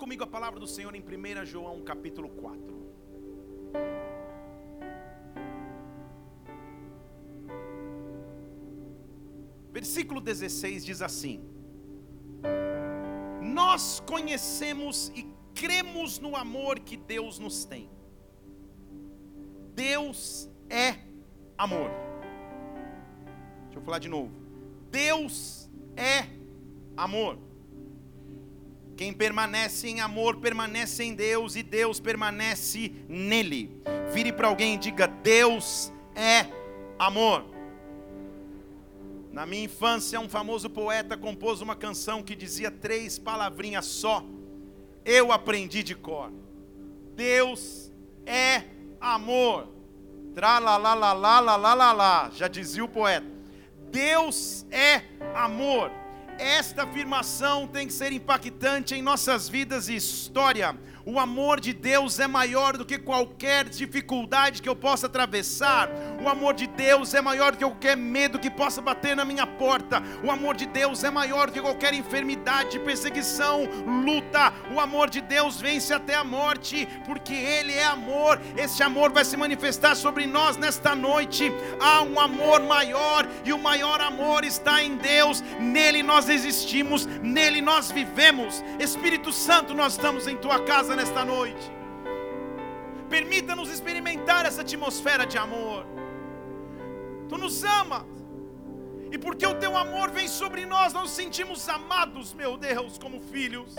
comigo a palavra do Senhor em 1 João capítulo 4. Versículo 16 diz assim: Nós conhecemos e cremos no amor que Deus nos tem. Deus é amor. Deixa eu falar de novo. Deus é amor. Quem permanece em amor permanece em Deus e Deus permanece nele. Vire para alguém e diga: Deus é amor. Na minha infância, um famoso poeta compôs uma canção que dizia três palavrinhas só. Eu aprendi de cor. Deus é amor. Tra la la la la la la la. Já dizia o poeta. Deus é amor. Esta afirmação tem que ser impactante em nossas vidas e história. O amor de Deus é maior do que qualquer dificuldade que eu possa atravessar. O amor de Deus é maior do que qualquer medo que possa bater na minha porta. O amor de Deus é maior do que qualquer enfermidade, perseguição, luta. O amor de Deus vence até a morte, porque Ele é amor. Esse amor vai se manifestar sobre nós nesta noite. Há um amor maior e o maior amor está em Deus. Nele nós existimos, nele nós vivemos. Espírito Santo, nós estamos em tua casa nesta noite. Permita-nos experimentar essa atmosfera de amor. Tu nos amas. E porque o teu amor vem sobre nós, nós nos sentimos amados, meu Deus, como filhos.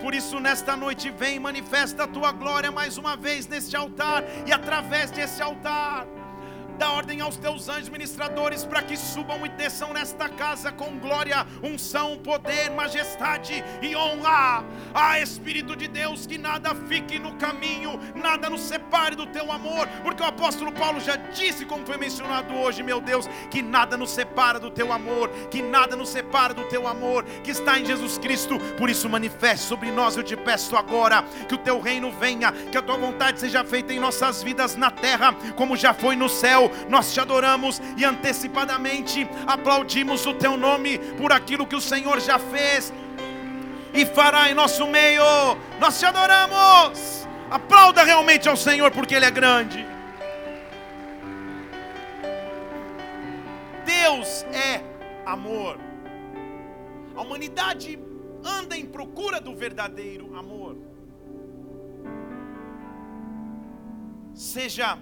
Por isso, nesta noite, vem manifesta a tua glória mais uma vez neste altar e através desse altar dá ordem aos teus anjos ministradores para que subam e desçam nesta casa com glória, unção, poder, majestade e honra. Ah, Espírito de Deus, que nada fique no caminho, nada nos separe do teu amor, porque o apóstolo Paulo já disse, como foi mencionado hoje, meu Deus, que nada nos separa do teu amor, que nada nos separa do teu amor, que está em Jesus Cristo. Por isso, manifeste sobre nós, eu te peço agora, que o teu reino venha, que a tua vontade seja feita em nossas vidas na terra, como já foi no céu nós te adoramos e antecipadamente aplaudimos o teu nome por aquilo que o Senhor já fez e fará em nosso meio. Nós te adoramos. Aplauda realmente ao Senhor porque Ele é grande. Deus é amor. A humanidade anda em procura do verdadeiro amor. Seja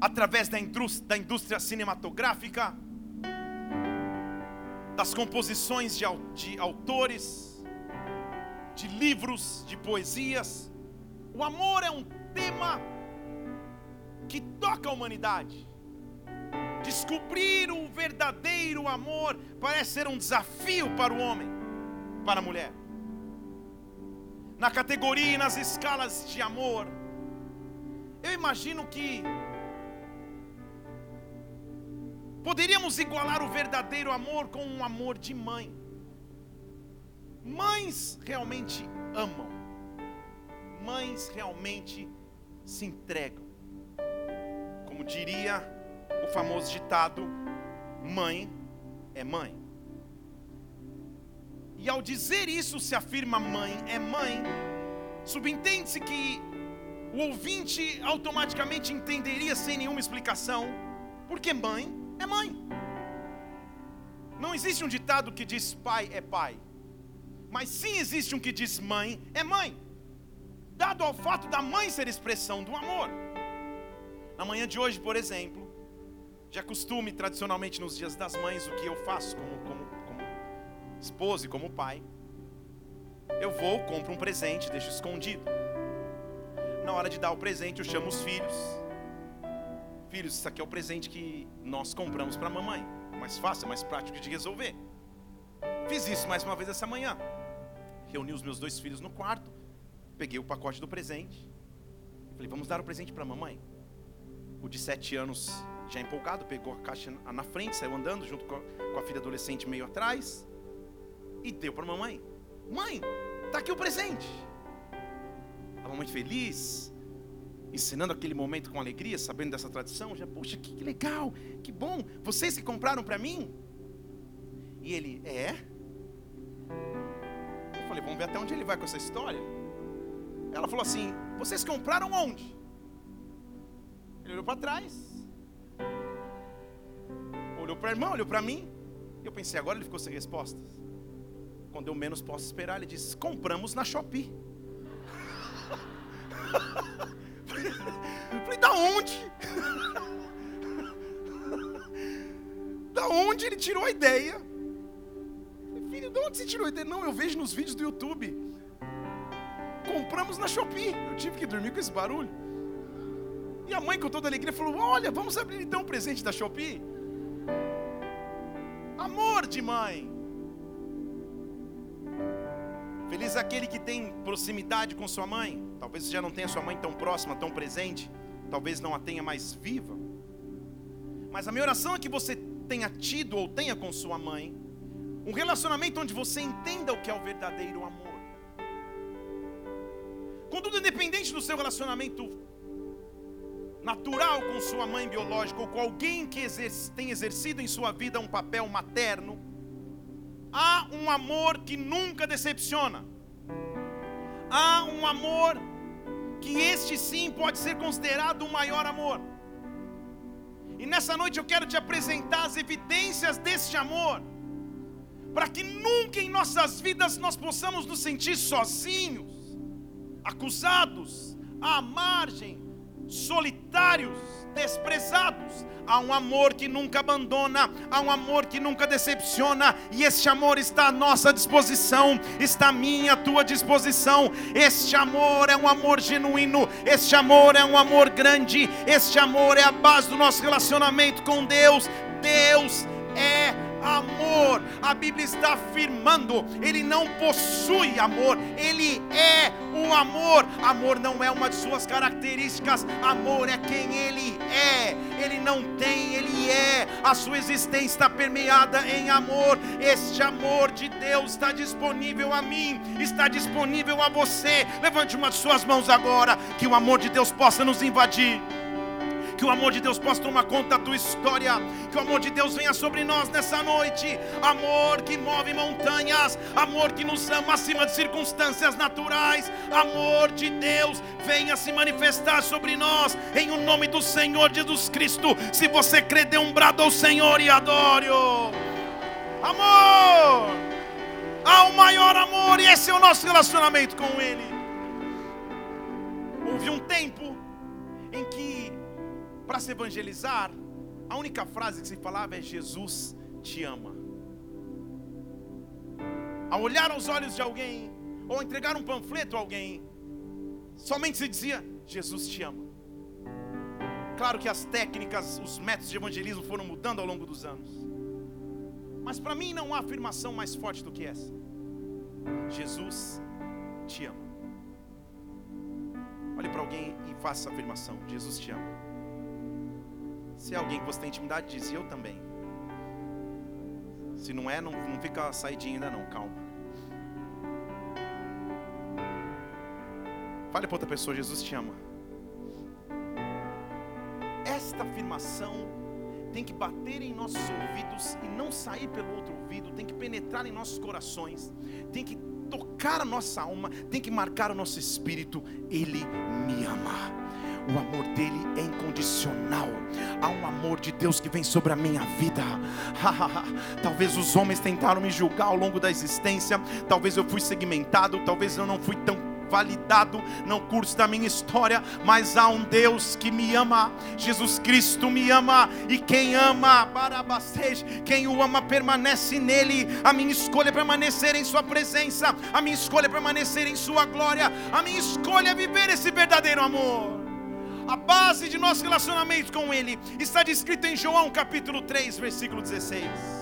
através da indústria, da indústria cinematográfica, das composições de, de autores, de livros, de poesias. O amor é um tema que toca a humanidade. Descobrir o verdadeiro amor parece ser um desafio para o homem, para a mulher. Na categoria e nas escalas de amor, eu imagino que Poderíamos igualar o verdadeiro amor com um amor de mãe. Mães realmente amam. Mães realmente se entregam. Como diria o famoso ditado: mãe é mãe. E ao dizer isso, se afirma mãe é mãe, subentende-se que o ouvinte automaticamente entenderia sem nenhuma explicação, porque mãe é mãe. Não existe um ditado que diz pai é pai, mas sim existe um que diz mãe é mãe, dado ao fato da mãe ser expressão do amor. Na manhã de hoje, por exemplo, já costume tradicionalmente nos dias das mães, o que eu faço como, como, como esposa e como pai, eu vou, compro um presente, deixo escondido. Na hora de dar o presente, eu chamo os filhos Filhos, isso aqui é o presente que nós compramos para a mamãe. Mais fácil, mais prático de resolver. Fiz isso mais uma vez essa manhã. Reuni os meus dois filhos no quarto. Peguei o pacote do presente. Falei, vamos dar o presente para a mamãe. O de sete anos, já empolgado, pegou a caixa na frente, saiu andando junto com a, filha adolescente meio atrás. E deu para a mamãe. Mãe, tá aqui o presente. A mamãe feliz, ensinando aquele momento com alegria, sabendo dessa tradição, já, poxa, que, legal, que bom, vocês que compraram para mim? E ele, é? falei, vamos ver até onde ele vai com essa história. Ela falou assim: Vocês compraram onde? Ele olhou para trás. Olhou para a irmã, olhou para mim. Eu pensei, agora ele ficou sem respostas. Quando eu menos posso esperar, ele disse: Compramos na Shopee. ele tirou a ideia? Filho, de onde você tirou a ideia? Não, eu vejo nos vídeos do YouTube. Compramos na Shopee. Eu tive que dormir com esse barulho. E a mãe, com toda alegria, falou: Olha, vamos abrir então um presente da Shopee. Amor de mãe. Feliz aquele que tem proximidade com sua mãe. Talvez já não tenha sua mãe tão próxima, tão presente. Talvez não a tenha mais viva. Mas a minha oração é que você tenha tido ou tenha com sua mãe um relacionamento onde você entenda o que é o verdadeiro amor. Contudo, independente do seu relacionamento natural com sua mãe biológica ou com alguém que tem exercido em sua vida um papel materno, Há um amor que nunca decepciona. Há um amor que este sim pode ser considerado o maior amor. E nessa noite eu quero te apresentar as evidências deste amor, para que nunca em nossas vidas nós possamos nos sentir sozinhos, acusados, à margem, solitários, desprezados. Há um amor que nunca abandona, há um amor que nunca decepciona, e este amor está à nossa disposição, está à minha, à tua disposição. Este amor é um amor genuíno, este amor é um amor grande, este amor é a base do nosso relacionamento com Deus. Deus é amor. A Bíblia está afirmando, ele não possui amor, ele é o amor. Amor não é uma de suas características, amor é quem ele é. Ele não tem, ele é. A sua existência está permeada em amor. Este amor de Deus está disponível a mim, está disponível a você. Levante uma de suas mãos agora, que o amor de Deus possa nos invadir. Que o amor de Deus possa tomar conta da tua história. Que o amor de Deus venha sobre nós nessa noite. Amor que move montanhas. Amor que nos ama acima de circunstâncias naturais. Amor de Deus venha se manifestar sobre nós. Em o nome do Senhor Jesus Cristo. Se você crê, dê um brado ao Senhor e adore-o. Amor. Há o um maior amor e esse é o nosso relacionamento com Ele. Houve um tempo em que para se evangelizar, a única frase que se falava é: Jesus te ama. Ao olhar aos olhos de alguém, ou entregar um panfleto a alguém, somente se dizia: Jesus te ama. Claro que as técnicas, os métodos de evangelismo foram mudando ao longo dos anos. Mas para mim não há afirmação mais forte do que essa. Jesus te ama. Olhe para alguém e faça essa afirmação: Jesus te ama. Se alguém que você tem intimidade, diz eu também. Se não é, não, não fica saidinho ainda não, calma. Fale para outra pessoa, Jesus te ama. Esta afirmação tem que bater em nossos ouvidos e não sair pelo outro ouvido, tem que penetrar em nossos corações, tem que tocar a nossa alma, tem que marcar o nosso espírito. Ele me ama o amor dele é incondicional. Há um amor de Deus que vem sobre a minha vida. talvez os homens tentaram me julgar ao longo da existência, talvez eu fui segmentado, talvez eu não fui tão validado no curso da minha história, mas há um Deus que me ama, Jesus Cristo me ama, e quem ama, Barabastej, quem o ama permanece nele. A minha escolha é permanecer em Sua presença, a minha escolha é permanecer em Sua glória, a minha escolha é viver esse verdadeiro amor. A base de nosso relacionamento com Ele está descrito em João capítulo 3, versículo 16.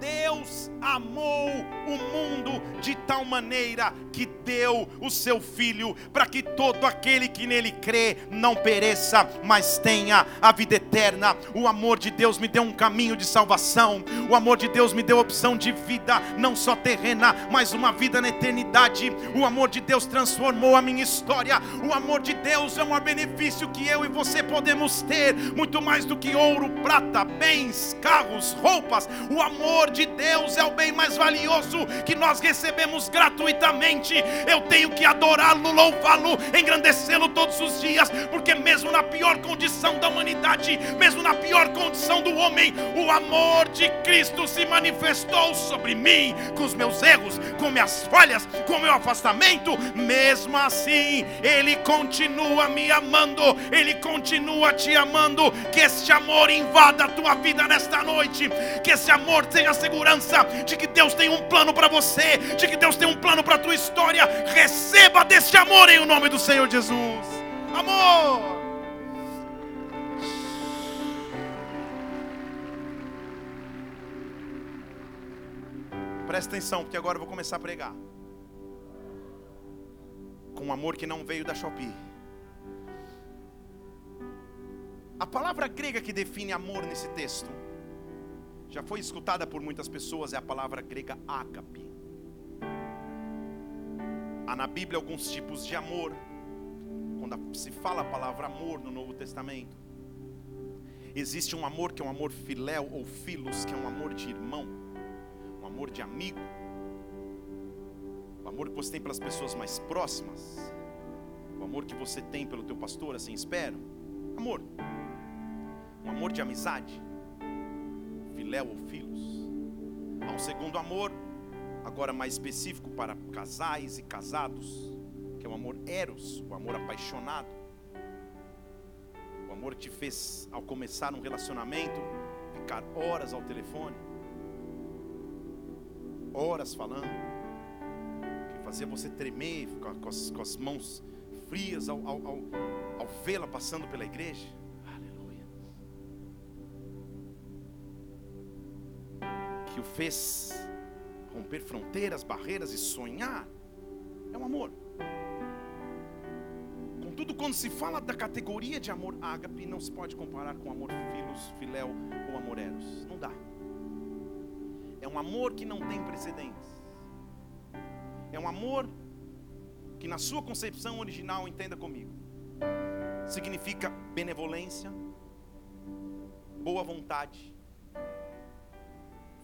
Deus amou o mundo de tal maneira que deu o seu Filho, para que todo aquele que nele crê não pereça, mas tenha a vida eterna. O amor de Deus me deu um caminho de salvação, o amor de Deus me deu opção de vida, não só terrena, mas uma vida na eternidade. O amor de Deus transformou a minha história. O amor de Deus é um benefício que eu e você podemos ter, muito mais do que ouro, prata, bens, carros, roupas. O amor de Deus é o bem mais valioso que nós recebemos gratuitamente. Eu tenho que adorá-lo, louvá-lo, engrandecê-lo todos os dias, porque mesmo na pior condição da humanidade, mesmo na pior condição do homem, o amor de Cristo se manifestou sobre mim, com os meus erros, com minhas falhas, com meu afastamento. Mesmo assim, Ele continua me amando, Ele continua te amando. Que este amor invada a tua vida nesta noite, que esse amor tenha segurança de que Deus tem um plano para você, de que Deus tem um plano para a tua história. Receba deste amor em nome do Senhor Jesus. Amor. Presta atenção, porque agora eu vou começar a pregar. Com um amor que não veio da Shopee. A palavra grega que define amor nesse texto já foi escutada por muitas pessoas, é a palavra grega ágape. Há na Bíblia alguns tipos de amor. Quando se fala a palavra amor no Novo Testamento, existe um amor que é um amor filéu ou filos, que é um amor de irmão, um amor de amigo, o amor que você tem pelas pessoas mais próximas, o amor que você tem pelo teu pastor, assim espero, amor, um amor de amizade filéu ou filhos. Há um segundo amor, agora mais específico para casais e casados, que é o amor eros, o amor apaixonado. O amor te fez, ao começar um relacionamento, ficar horas ao telefone, horas falando, que fazia você tremer, ficar com as, com as mãos frias ao, ao, ao, ao vê-la passando pela igreja. Que o fez romper fronteiras, barreiras e sonhar, é um amor. Contudo, quando se fala da categoria de amor ágape, não se pode comparar com amor filos, filéu ou amor eros. Não dá. É um amor que não tem precedentes. É um amor que na sua concepção original, entenda comigo, significa benevolência, boa vontade,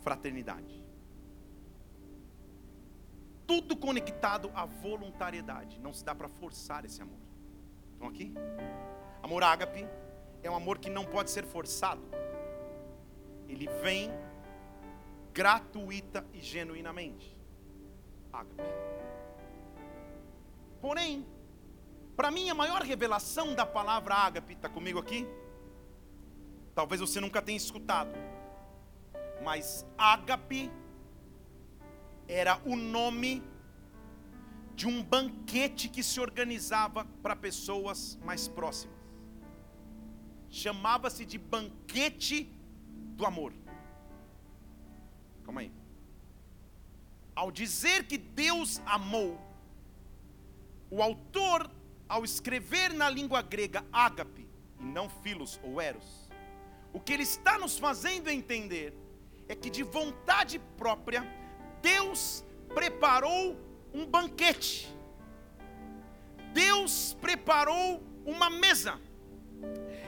fraternidade. Tudo conectado à voluntariedade. Não se dá para forçar esse amor. Estão aqui? Amor ágape é um amor que não pode ser forçado. Ele vem gratuita e genuinamente. Ágape. Porém, para mim a maior revelação da palavra ágape, está comigo aqui? Talvez você nunca tenha escutado mas ágape era o nome de um banquete que se organizava para pessoas mais próximas. Chamava-se de banquete do amor. Calma aí. Ao dizer que Deus amou, o autor, ao escrever na língua grega ágape, e não filos ou eros, o que ele está nos fazendo entender é que de vontade própria, Deus preparou um banquete. Deus preparou uma mesa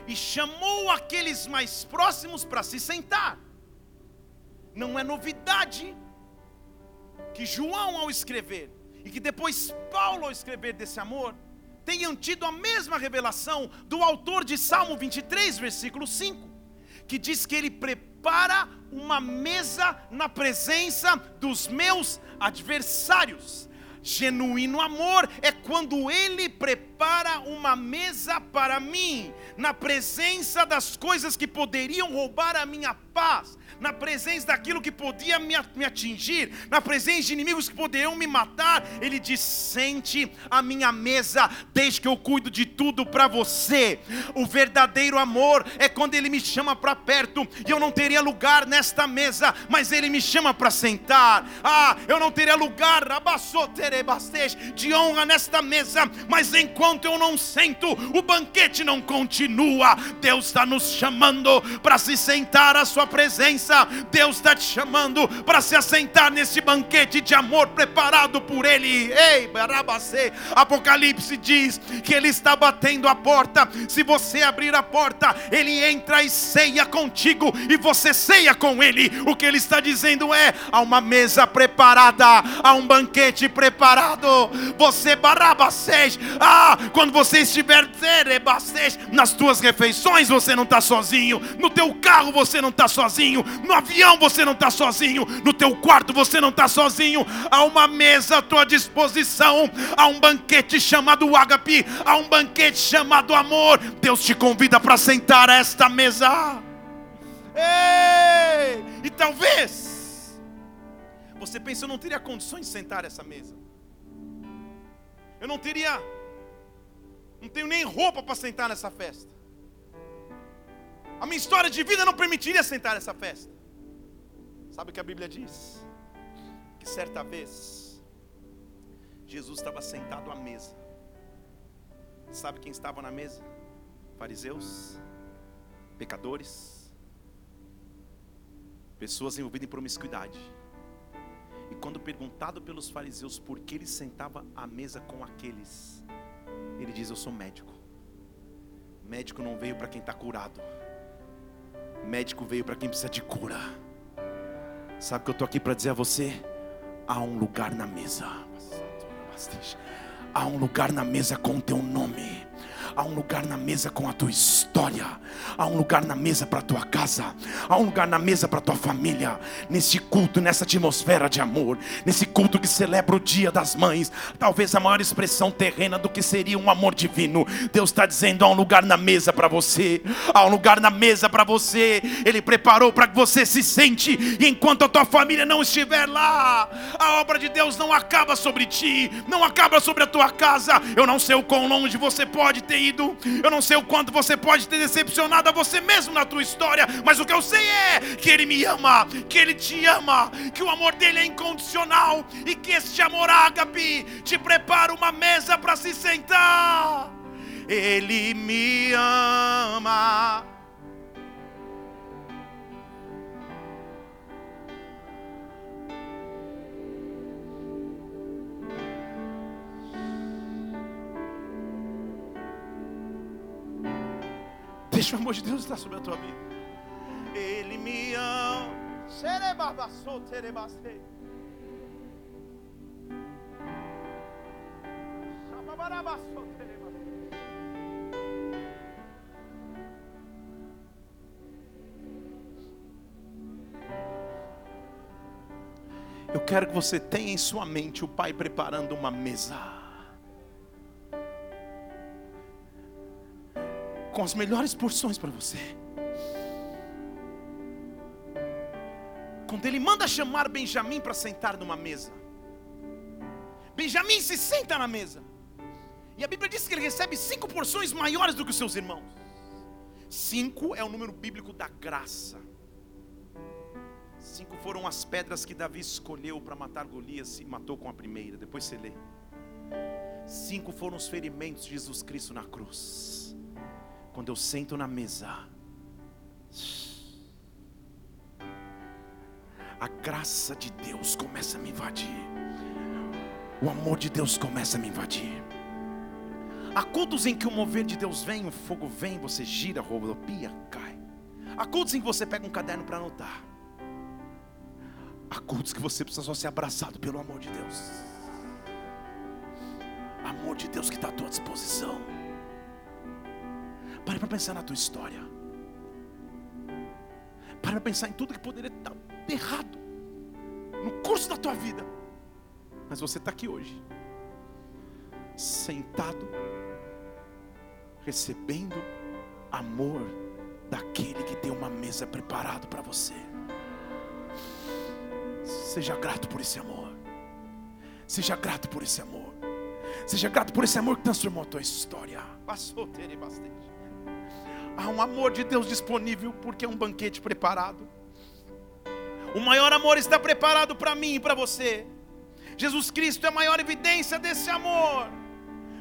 e chamou aqueles mais próximos para se sentar. Não é novidade que João, ao escrever, e que depois Paulo, ao escrever desse amor, tenham tido a mesma revelação do autor de Salmo 23, versículo 5, que diz que ele prepara uma mesa na presença dos meus adversários. Genuíno amor é quando ele prepara uma mesa para mim, na presença das coisas que poderiam roubar a minha paz, na presença daquilo que podia me, atingir, na presença de inimigos que poderiam me matar. Ele diz: sente a minha mesa, desde que eu cuido de tudo para você. O verdadeiro amor é quando ele me chama para perto e eu não teria lugar nesta mesa, mas ele me chama para sentar. Ah, eu não teria lugar, de honra nesta mesa, mas enquanto eu não sento, o banquete não continua. Deus está nos chamando para se sentar à Sua presença, Deus está te chamando para se assentar nesse banquete de amor preparado por Ele. Ei, Barabacê, Apocalipse diz que Ele está batendo a porta. Se você abrir a porta, Ele entra e ceia contigo, e você ceia com Ele. O que Ele está dizendo é: há uma mesa preparada, há um banquete preparado. Você barabacês, ah, quando você estiver nas tuas refeições, você não está sozinho, no teu carro você não está sozinho, no avião você não está sozinho, no teu quarto você não está sozinho. Há uma mesa à tua disposição, há um banquete chamado ágape, há um banquete chamado amor. Deus te convida para sentar a esta mesa. Ei! E talvez você pensa, eu não teria condições de sentar essa mesa. Eu não teria, não tenho nem roupa para sentar nessa festa. A minha história de vida não permitiria sentar nessa festa. Sabe o que a Bíblia diz? Que certa vez, Jesus estava sentado à mesa. Sabe quem estava na mesa? Fariseus, pecadores, pessoas envolvidas em promiscuidade. E quando perguntado pelos fariseus por que ele sentava à mesa com aqueles, ele diz: Eu sou médico. Médico não veio para quem está curado, médico veio para quem precisa de cura. Sabe o que eu estou aqui para dizer a você? Há um lugar na mesa, há um lugar na mesa com o teu nome. Há um lugar na mesa com a tua história. Há um lugar na mesa para a tua casa. Há um lugar na mesa para a tua família. Nesse culto, nessa atmosfera de amor. Nesse culto que celebra o dia das mães. Talvez a maior expressão terrena do que seria um amor divino. Deus está dizendo: há um lugar na mesa para você. Há um lugar na mesa para você. Ele preparou para que você se sente. E enquanto a tua família não estiver lá, a obra de Deus não acaba sobre ti. Não acaba sobre a tua casa. Eu não sei o quão longe você pode ter ido, eu não sei o quanto você pode ter decepcionado a você mesmo na tua história, mas o que eu sei é que Ele me ama, que Ele te ama, que o amor dele é incondicional e que este amor ágape te prepara uma mesa para se sentar. Ele me ama. Deixa o amor de Deus estar sobre a tua vida. Ele me ama. Eu quero que você tenha em sua mente o Pai preparando uma mesa. Com as melhores porções para você. Quando ele manda chamar Benjamim para sentar numa mesa, Benjamim se senta na mesa, e a Bíblia diz que ele recebe cinco porções maiores do que os seus irmãos. Cinco é o número bíblico da graça. Cinco foram as pedras que Davi escolheu para matar Golias e matou com a primeira. Depois você lê. Cinco foram os ferimentos de Jesus Cristo na cruz. Quando eu sento na mesa, a graça de Deus começa a me invadir, o amor de Deus começa a me invadir. Há cultos em que o mover de Deus vem, o fogo vem, você gira, rodopia, cai. Há cultos em que você pega um caderno para anotar. Há cultos que você precisa só ser abraçado pelo amor de Deus. Amor de Deus que está à tua disposição. Pare para pensar na tua história. Pare para pensar em tudo que poderia estar errado no curso da tua vida. Mas você está aqui hoje, sentado, recebendo amor daquele que tem uma mesa preparada para você. Seja grato por esse amor. Seja grato por esse amor. Seja grato por esse amor que transformou a tua história. Passou, ter bastante. Há um amor de Deus disponível porque é um banquete preparado. O maior amor está preparado para mim e para você. Jesus Cristo é a maior evidência desse amor,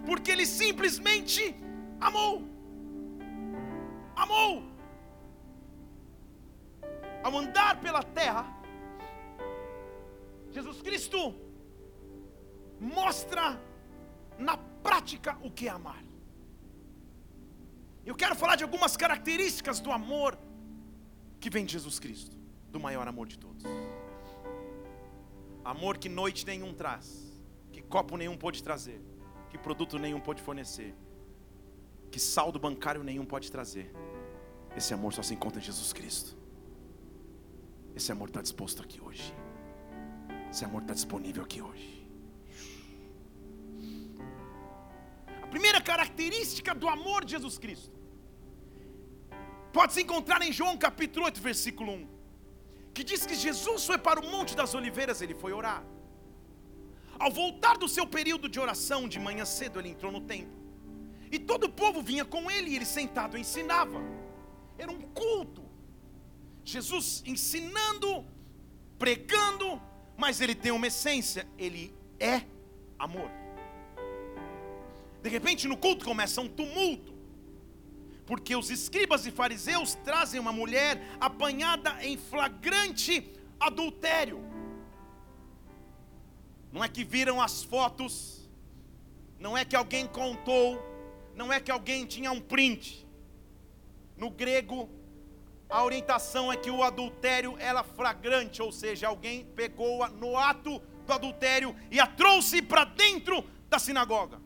porque Ele simplesmente amou. Amou. Ao andar pela terra, Jesus Cristo mostra na prática o que é amar. Eu quero falar de algumas características do amor que vem de Jesus Cristo, do maior amor de todos. Amor que noite nenhum traz, que copo nenhum pode trazer, que produto nenhum pode fornecer, que saldo bancário nenhum pode trazer. Esse amor só se encontra em Jesus Cristo. Esse amor está disposto aqui hoje. Esse amor está disponível aqui hoje. Característica do amor de Jesus Cristo pode se encontrar em João capítulo 8, versículo 1, que diz que Jesus foi para o Monte das Oliveiras, ele foi orar. Ao voltar do seu período de oração, de manhã cedo, ele entrou no templo. E todo o povo vinha com ele, e ele sentado ensinava. Era um culto. Jesus ensinando, pregando, mas ele tem uma essência, ele é amor. De repente no culto começa um tumulto, porque os escribas e fariseus trazem uma mulher apanhada em flagrante adultério. Não é que viram as fotos, não é que alguém contou, não é que alguém tinha um print. No grego, a orientação é que o adultério era flagrante, ou seja, alguém pegou-a no ato do adultério e a trouxe para dentro da sinagoga.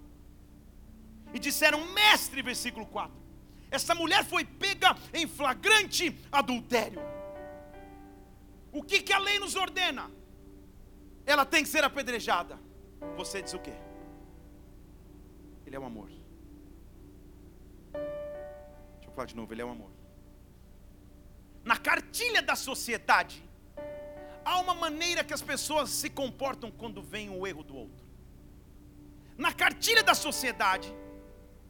E disseram, mestre, versículo 4: essa mulher foi pega em flagrante adultério. O que, que a lei nos ordena? Ela tem que ser apedrejada. Você diz o quê? Ele é o amor. Deixa eu falar de novo, ele é o amor na cartilha da sociedade, há uma maneira que as pessoas se comportam quando vem o erro do outro. Na cartilha da sociedade,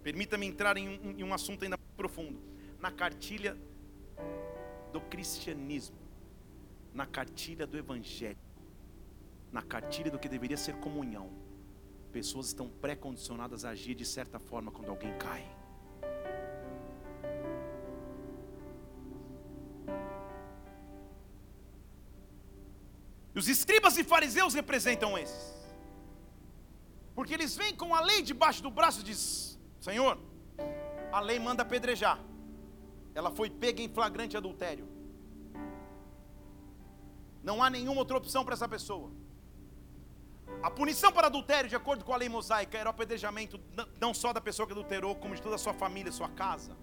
permita-me entrar em um, em um assunto ainda profundo. Na cartilha do cristianismo, na cartilha do evangelho, na cartilha do que deveria ser comunhão, pessoas estão pré-condicionadas a agir de certa forma quando alguém cai. E os escribas e fariseus representam esses. Porque eles vêm com a lei debaixo do braço e diz: Senhor, a lei manda apedrejar. Ela foi pega em flagrante adultério. Não há nenhuma outra opção para essa pessoa. A punição para adultério, de acordo com a lei mosaica, era o apedrejamento não só da pessoa que adulterou, como de toda a sua família, sua casa.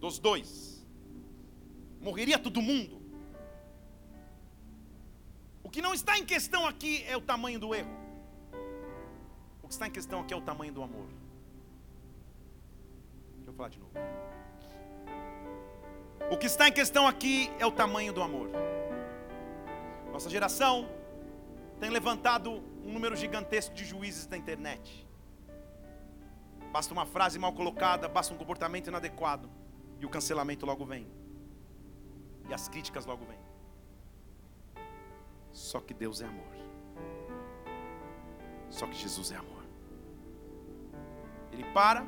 Dos dois. Morreria todo mundo. O que não está em questão aqui é o tamanho do erro. O que está em questão aqui é o tamanho do amor. Falar de novo. O que está em questão aqui é o tamanho do amor. Nossa geração tem levantado um número gigantesco de juízes na internet. Basta uma frase mal colocada, basta um comportamento inadequado e o cancelamento logo vem. E as críticas logo vêm. Só que Deus é amor. Só que Jesus é amor. Ele para,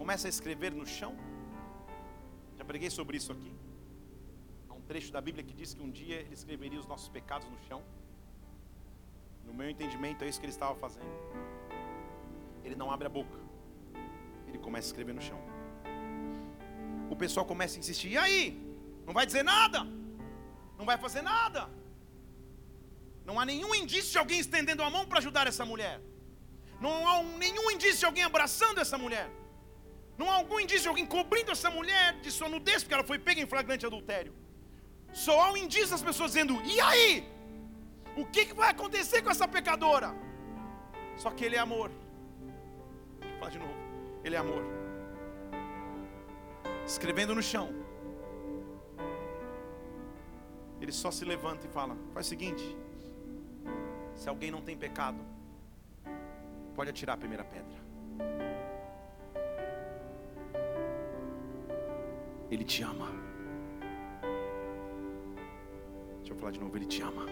começa a escrever no chão. Já preguei sobre isso aqui. Há um trecho da Bíblia que diz que um dia ele escreveria os nossos pecados no chão. No meu entendimento, é isso que ele estava fazendo. Ele não abre a boca, ele começa a escrever no chão. O pessoal começa a insistir: e aí? Não vai dizer nada? não vai fazer nada. Não há nenhum indício de alguém estendendo a mão para ajudar essa mulher. Não há nenhum indício de alguém abraçando essa mulher. Não há algum indício alguém cobrindo essa mulher de sua nudez, porque ela foi pega em flagrante adultério. Só há um indício das pessoas dizendo: e aí? O que, que vai acontecer com essa pecadora? Só que ele é amor. Eu falar de novo. Ele é amor. Escrevendo no chão ele só se levanta e fala: faz o seguinte, se alguém não tem pecado, pode atirar a primeira pedra. Ele te ama. Deixa eu falar de novo, ele te ama.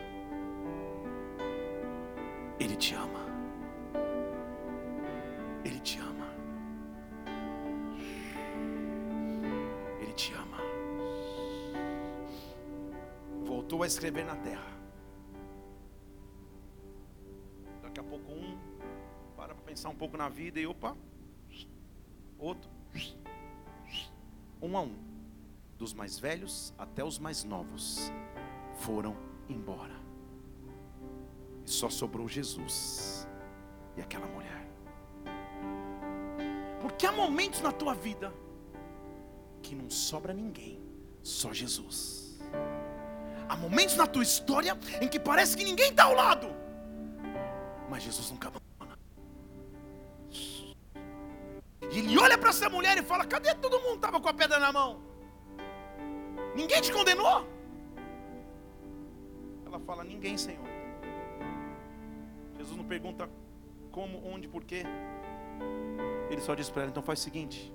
Ele te ama. Ele te ama. Ele te ama. Voltou a escrever na terra. Daqui a pouco um para para pensar um pouco na vida e opa, outro, um a um, dos mais velhos até os mais novos, foram embora. E só sobrou Jesus e aquela mulher. Porque há momentos na tua vida que não sobra ninguém, só Jesus. Há momentos na tua história em que parece que ninguém está ao lado, mas Jesus nunca abandona. E ele olha para essa mulher e fala: Cadê todo mundo estava com a pedra na mão? Ninguém te condenou? Ela fala: Ninguém, Senhor. Jesus não pergunta como, onde, porquê. Ele só diz para ela: então faz o seguinte,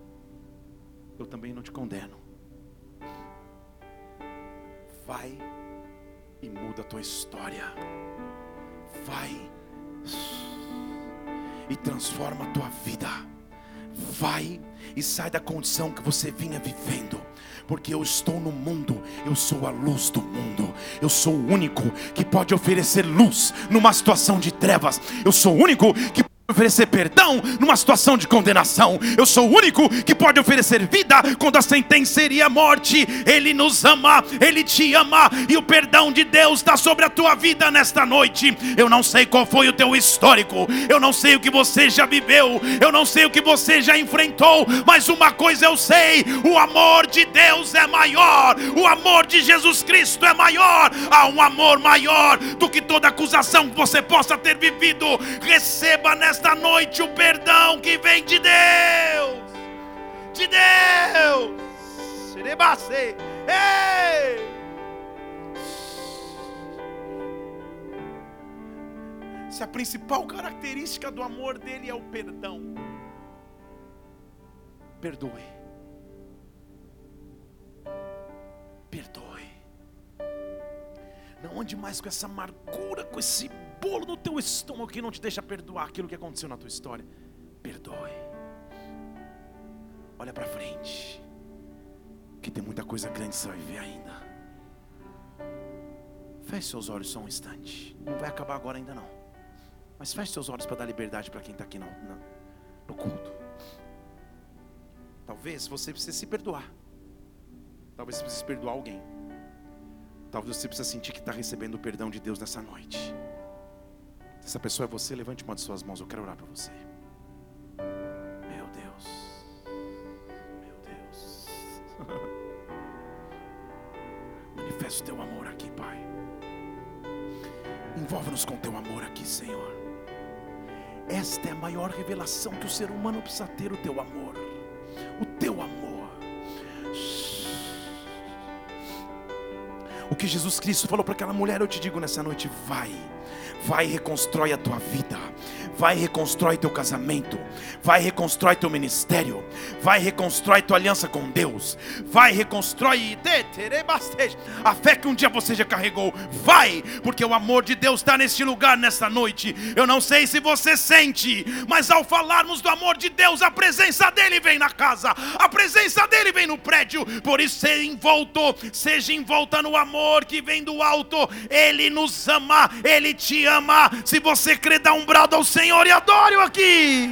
eu também não te condeno. Vai e muda a tua história. Vai e transforma a tua vida. Vai e sai da condição que você vinha vivendo porque eu estou no mundo, eu sou a luz do mundo, eu sou o único que pode oferecer luz numa situação de trevas, eu sou o único que oferecer perdão numa situação de condenação. Eu sou o único que pode oferecer vida quando a sentença seria morte. Ele nos ama, Ele te ama e o perdão de Deus está sobre a tua vida nesta noite. Eu não sei qual foi o teu histórico, eu não sei o que você já viveu, eu não sei o que você já enfrentou, mas uma coisa eu sei: o amor de Deus é maior, o amor de Jesus Cristo é maior. Há um amor maior do que toda acusação que você possa ter vivido. Receba nesta esta noite o perdão que vem de Deus. De Deus. Ei! Se a principal característica do amor dele é o perdão, perdoe. Perdoe. Não ande mais com essa amargura, com esse bolo no teu estômago que não te deixa perdoar aquilo que aconteceu na tua história. Perdoe. Olha para frente. Que tem muita coisa grande que você vai viver ainda. Feche seus olhos só um instante. Não vai acabar agora ainda não. Mas feche seus olhos para dar liberdade para quem está aqui no, no, no culto. Talvez você precise se perdoar. Talvez você precise perdoar alguém. Talvez você precise sentir que está recebendo o perdão de Deus nessa noite. Essa pessoa é você, levante uma de suas mãos. Eu quero orar para você. Meu Deus. Meu Deus. Manifesta o teu amor aqui, Pai. Envolve-nos com teu amor aqui, Senhor. Esta é a maior revelação que o ser humano precisa ter: o teu amor. O teu amor. O que Jesus Cristo falou para aquela mulher, eu te digo nessa noite: vai vai e reconstrói a tua vida, vai e reconstrói teu casamento, vai e reconstrói teu ministério, vai e reconstrói tua aliança com Deus, vai reconstrói a fé que um dia você já carregou, vai, porque o amor de Deus está neste lugar nesta noite. Eu não sei se você sente, mas ao falarmos do amor de Deus, a presença dele vem na casa, a presença dele vem no prédio, por isso seja envolto, seja envolta no amor que vem do alto, ele nos ama, ele te ama. Se você crê, dá um brado ao Senhor e adore-o aqui.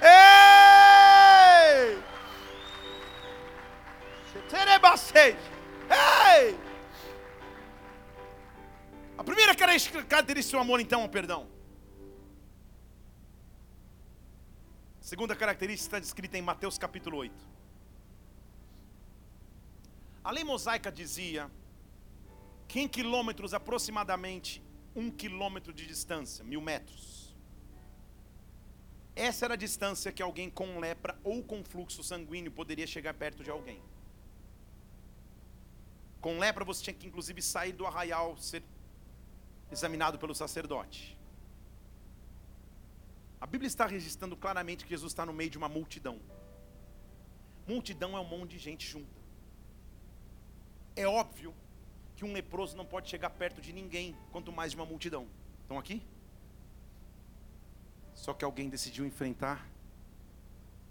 Ei! Ei! A primeira característica do amor, então, é o perdão. A segunda característica está descrita em Mateus capítulo 8. A lei mosaica dizia que em quilômetros aproximadamente um quilômetro de distância, mil metros. Essa era a distância que alguém com lepra ou com fluxo sanguíneo poderia chegar perto de alguém. Com lepra você tinha que inclusive sair do arraial, ser examinado pelo sacerdote. A Bíblia está registrando claramente que Jesus está no meio de uma multidão. Multidão é um monte de gente junta. É óbvio que um leproso não pode chegar perto de ninguém, quanto mais de uma multidão. Estão aqui? Só que alguém decidiu enfrentar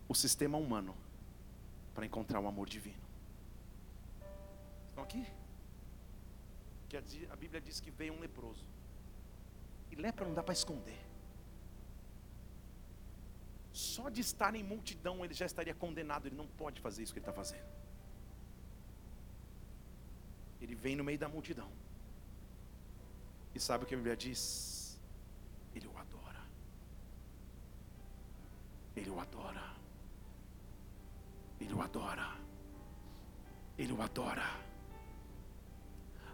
o sistema humano para encontrar o amor divino. Estão aqui? Que a Bíblia diz que veio um leproso. E lepra não dá para esconder. Só de estar em multidão ele já estaria condenado. Ele não pode fazer isso que ele está fazendo. Ele vem no meio da multidão. E sabe o que a Bíblia diz? Ele o adora. Ele o adora. Ele o adora. Ele o adora.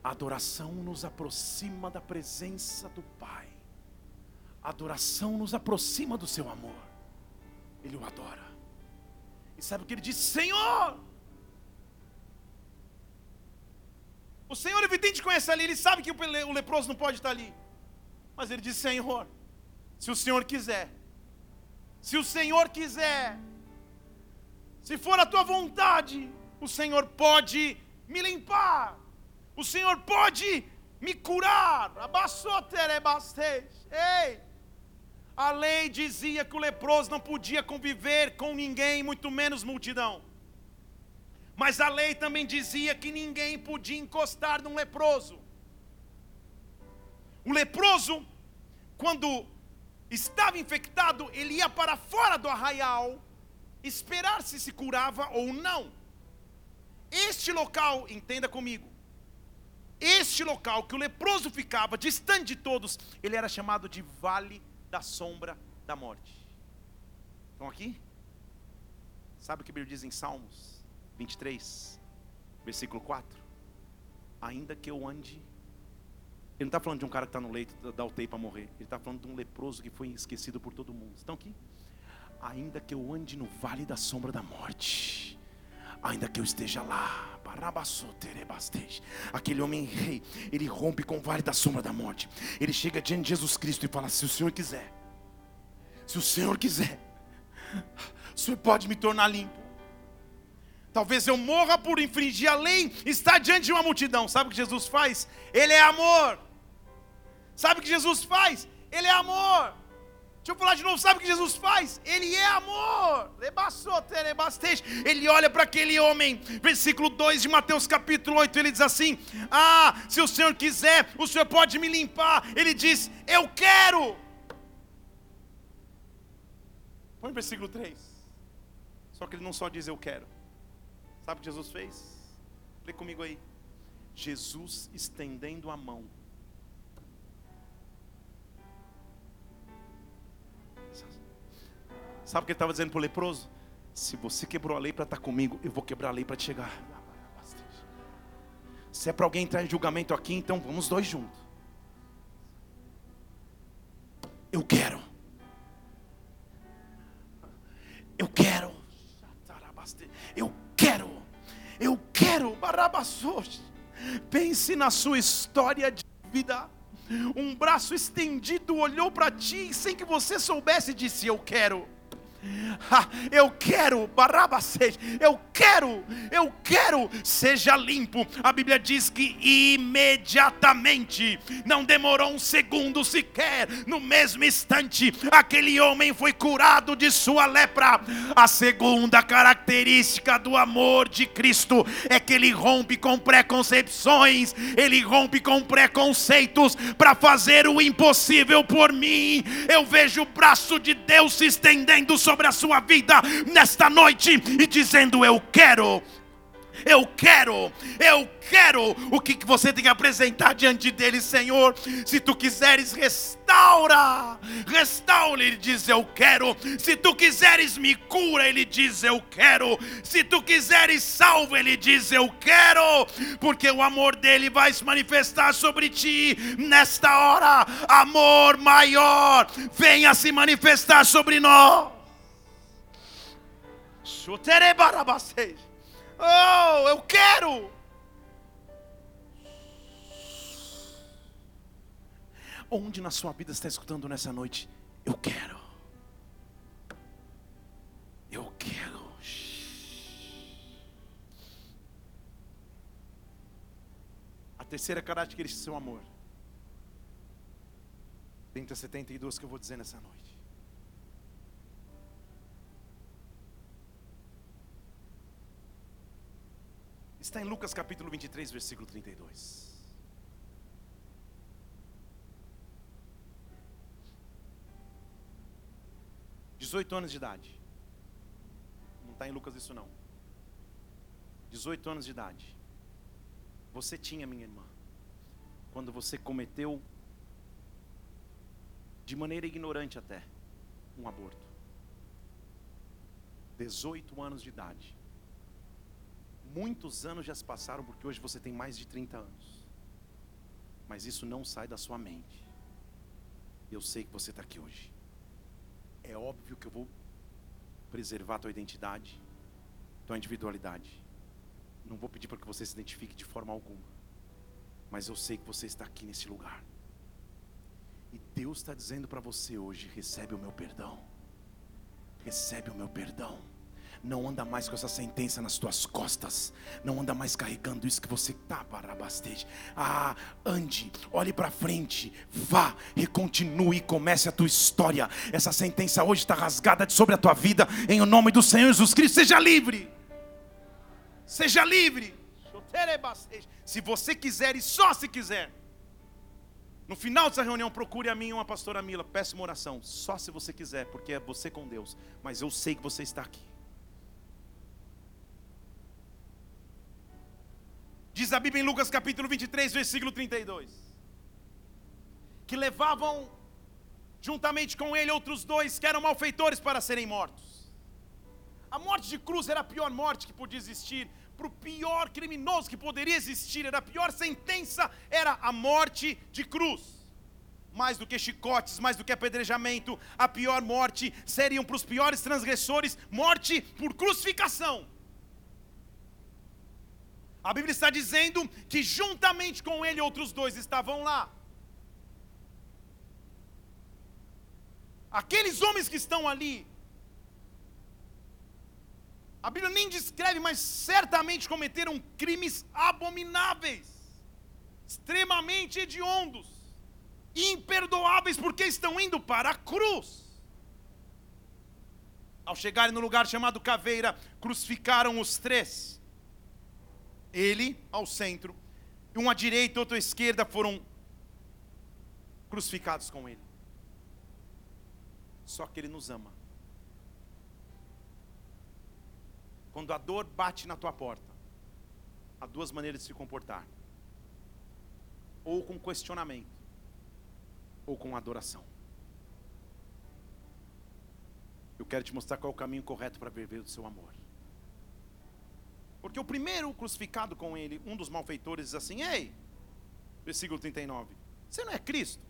A adoração nos aproxima da presença do Pai. A adoração nos aproxima do seu amor. Ele o adora. E sabe o que ele diz? Senhor! O Senhor evidente conhece ali, ele sabe que o leproso não pode estar ali. Mas ele diz: Senhor, se o Senhor quiser, se o Senhor quiser, se for a tua vontade, o Senhor pode me limpar, o Senhor pode me curar. Ei! A lei dizia que o leproso não podia conviver com ninguém, muito menos multidão. Mas a lei também dizia que ninguém podia encostar num leproso. O leproso, quando estava infectado, ele ia para fora do arraial, esperar se se curava ou não. Este local, entenda comigo, este local que o leproso ficava, distante de todos, ele era chamado de Vale da Sombra da Morte. Estão aqui? Sabe o que a Bíblia diz em Salmos? 23, versículo 4. Ainda que eu ande. Ele não está falando de um cara que está no leito da UTI para morrer. Ele está falando de um leproso que foi esquecido por todo mundo. Estão aqui? Ainda que eu ande no vale da sombra da morte. Ainda que eu esteja lá. Aquele homem rei, ele rompe com o vale da sombra da morte. Ele chega diante de Jesus Cristo e fala: Se o Senhor quiser, se o Senhor quiser, o Senhor pode me tornar limpo. Talvez eu morra por infringir a lei, está diante de uma multidão. Sabe o que Jesus faz? Ele é amor. Sabe o que Jesus faz? Ele é amor. Deixa eu falar de novo, sabe o que Jesus faz? Ele é amor. Ele olha para aquele homem, versículo 2 de Mateus capítulo 8, ele diz assim: Ah, se o Senhor quiser, o Senhor pode me limpar. Ele diz: Eu quero. Põe o versículo 3. Só que ele não só diz eu quero. Sabe o que Jesus fez? Lê comigo aí. Jesus estendendo a mão. Sabe o que ele estava dizendo para o leproso? Se você quebrou a lei para estar comigo, eu vou quebrar a lei para te chegar. Se é para alguém entrar em julgamento aqui, então vamos dois juntos. Eu quero. Eu quero. Eu quero. Eu quero, Barabassos. Pense na sua história de vida. Um braço estendido olhou para ti sem que você soubesse e disse: Eu quero. Eu quero, Barabas, eu quero, eu quero, seja limpo. A Bíblia diz que imediatamente, não demorou um segundo sequer, no mesmo instante, aquele homem foi curado de sua lepra. A segunda característica do amor de Cristo é que ele rompe com preconcepções, ele rompe com preconceitos para fazer o impossível por mim. Eu vejo o braço de Deus se estendendo sobre a sua vida nesta noite e dizendo: Eu quero eu quero, eu quero. O que, você tem que apresentar diante dele, Senhor? Se tu quiseres, restaura, restaura. Ele diz: Eu quero. Se tu quiseres, me cura. Ele diz: Eu quero. Se tu quiseres, salva. Ele diz: Eu quero. Porque o amor dele vai se manifestar sobre ti nesta hora. Amor maior, venha se manifestar sobre nós. Oh, eu quero. Onde na sua vida está escutando nessa noite? Eu quero. Eu quero. A terceira característica do seu amor. Dentre as 72 que eu vou dizer nessa noite. Está em Lucas capítulo 23, versículo 32. Dezoito anos de idade. Não está em Lucas isso não. 18 anos de idade. Você tinha, minha irmã, quando você cometeu, de maneira ignorante até, um aborto. 18 anos de idade. Muitos anos já se passaram porque hoje você tem mais de 30 anos. Mas isso não sai da sua mente. Eu sei que você está aqui hoje. É óbvio que eu vou preservar a tua identidade, tua individualidade. Não vou pedir para que você se identifique de forma alguma. Mas eu sei que você está aqui nesse lugar. E Deus está dizendo para você hoje: recebe o meu perdão. Recebe o meu perdão. Não anda mais com essa sentença nas tuas costas. Não anda mais carregando isso que você tá para abastecer. Ah, ande, olhe para frente, vá, e comece a tua história. Essa sentença hoje está rasgada sobre a tua vida. Em o nome do Senhor Jesus Cristo, seja livre. Seja livre. Se você quiser e só se quiser. No final dessa reunião, procure a mim uma pastora Mila. Peça uma oração. Só se você quiser, porque é você com Deus. Mas eu sei que você está aqui. Diz a Bíblia em Lucas capítulo 23, versículo 32. Que levavam juntamente com ele outros dois que eram malfeitores para serem mortos. A morte de cruz era a pior morte que podia existir, para o pior criminoso que poderia existir, era a pior sentença, era a morte de cruz. Mais do que chicotes, mais do que apedrejamento, a pior morte seriam para os piores transgressores morte por crucificação. A Bíblia está dizendo que juntamente com ele outros dois estavam lá. Aqueles homens que estão ali, a Bíblia nem descreve, mas certamente cometeram crimes abomináveis, extremamente hediondos, imperdoáveis, porque estão indo para a cruz. Ao chegarem no lugar chamado Caveira, crucificaram os três ele ao centro, e um à direita outro à esquerda foram crucificados com ele. Só que ele nos ama. Quando a dor bate na tua porta, há duas maneiras de se comportar: ou com questionamento, ou com adoração. Eu quero te mostrar qual é o caminho correto para viver o seu amor. Porque o primeiro crucificado com ele, um dos malfeitores, diz assim: Ei, versículo 39, você não é Cristo?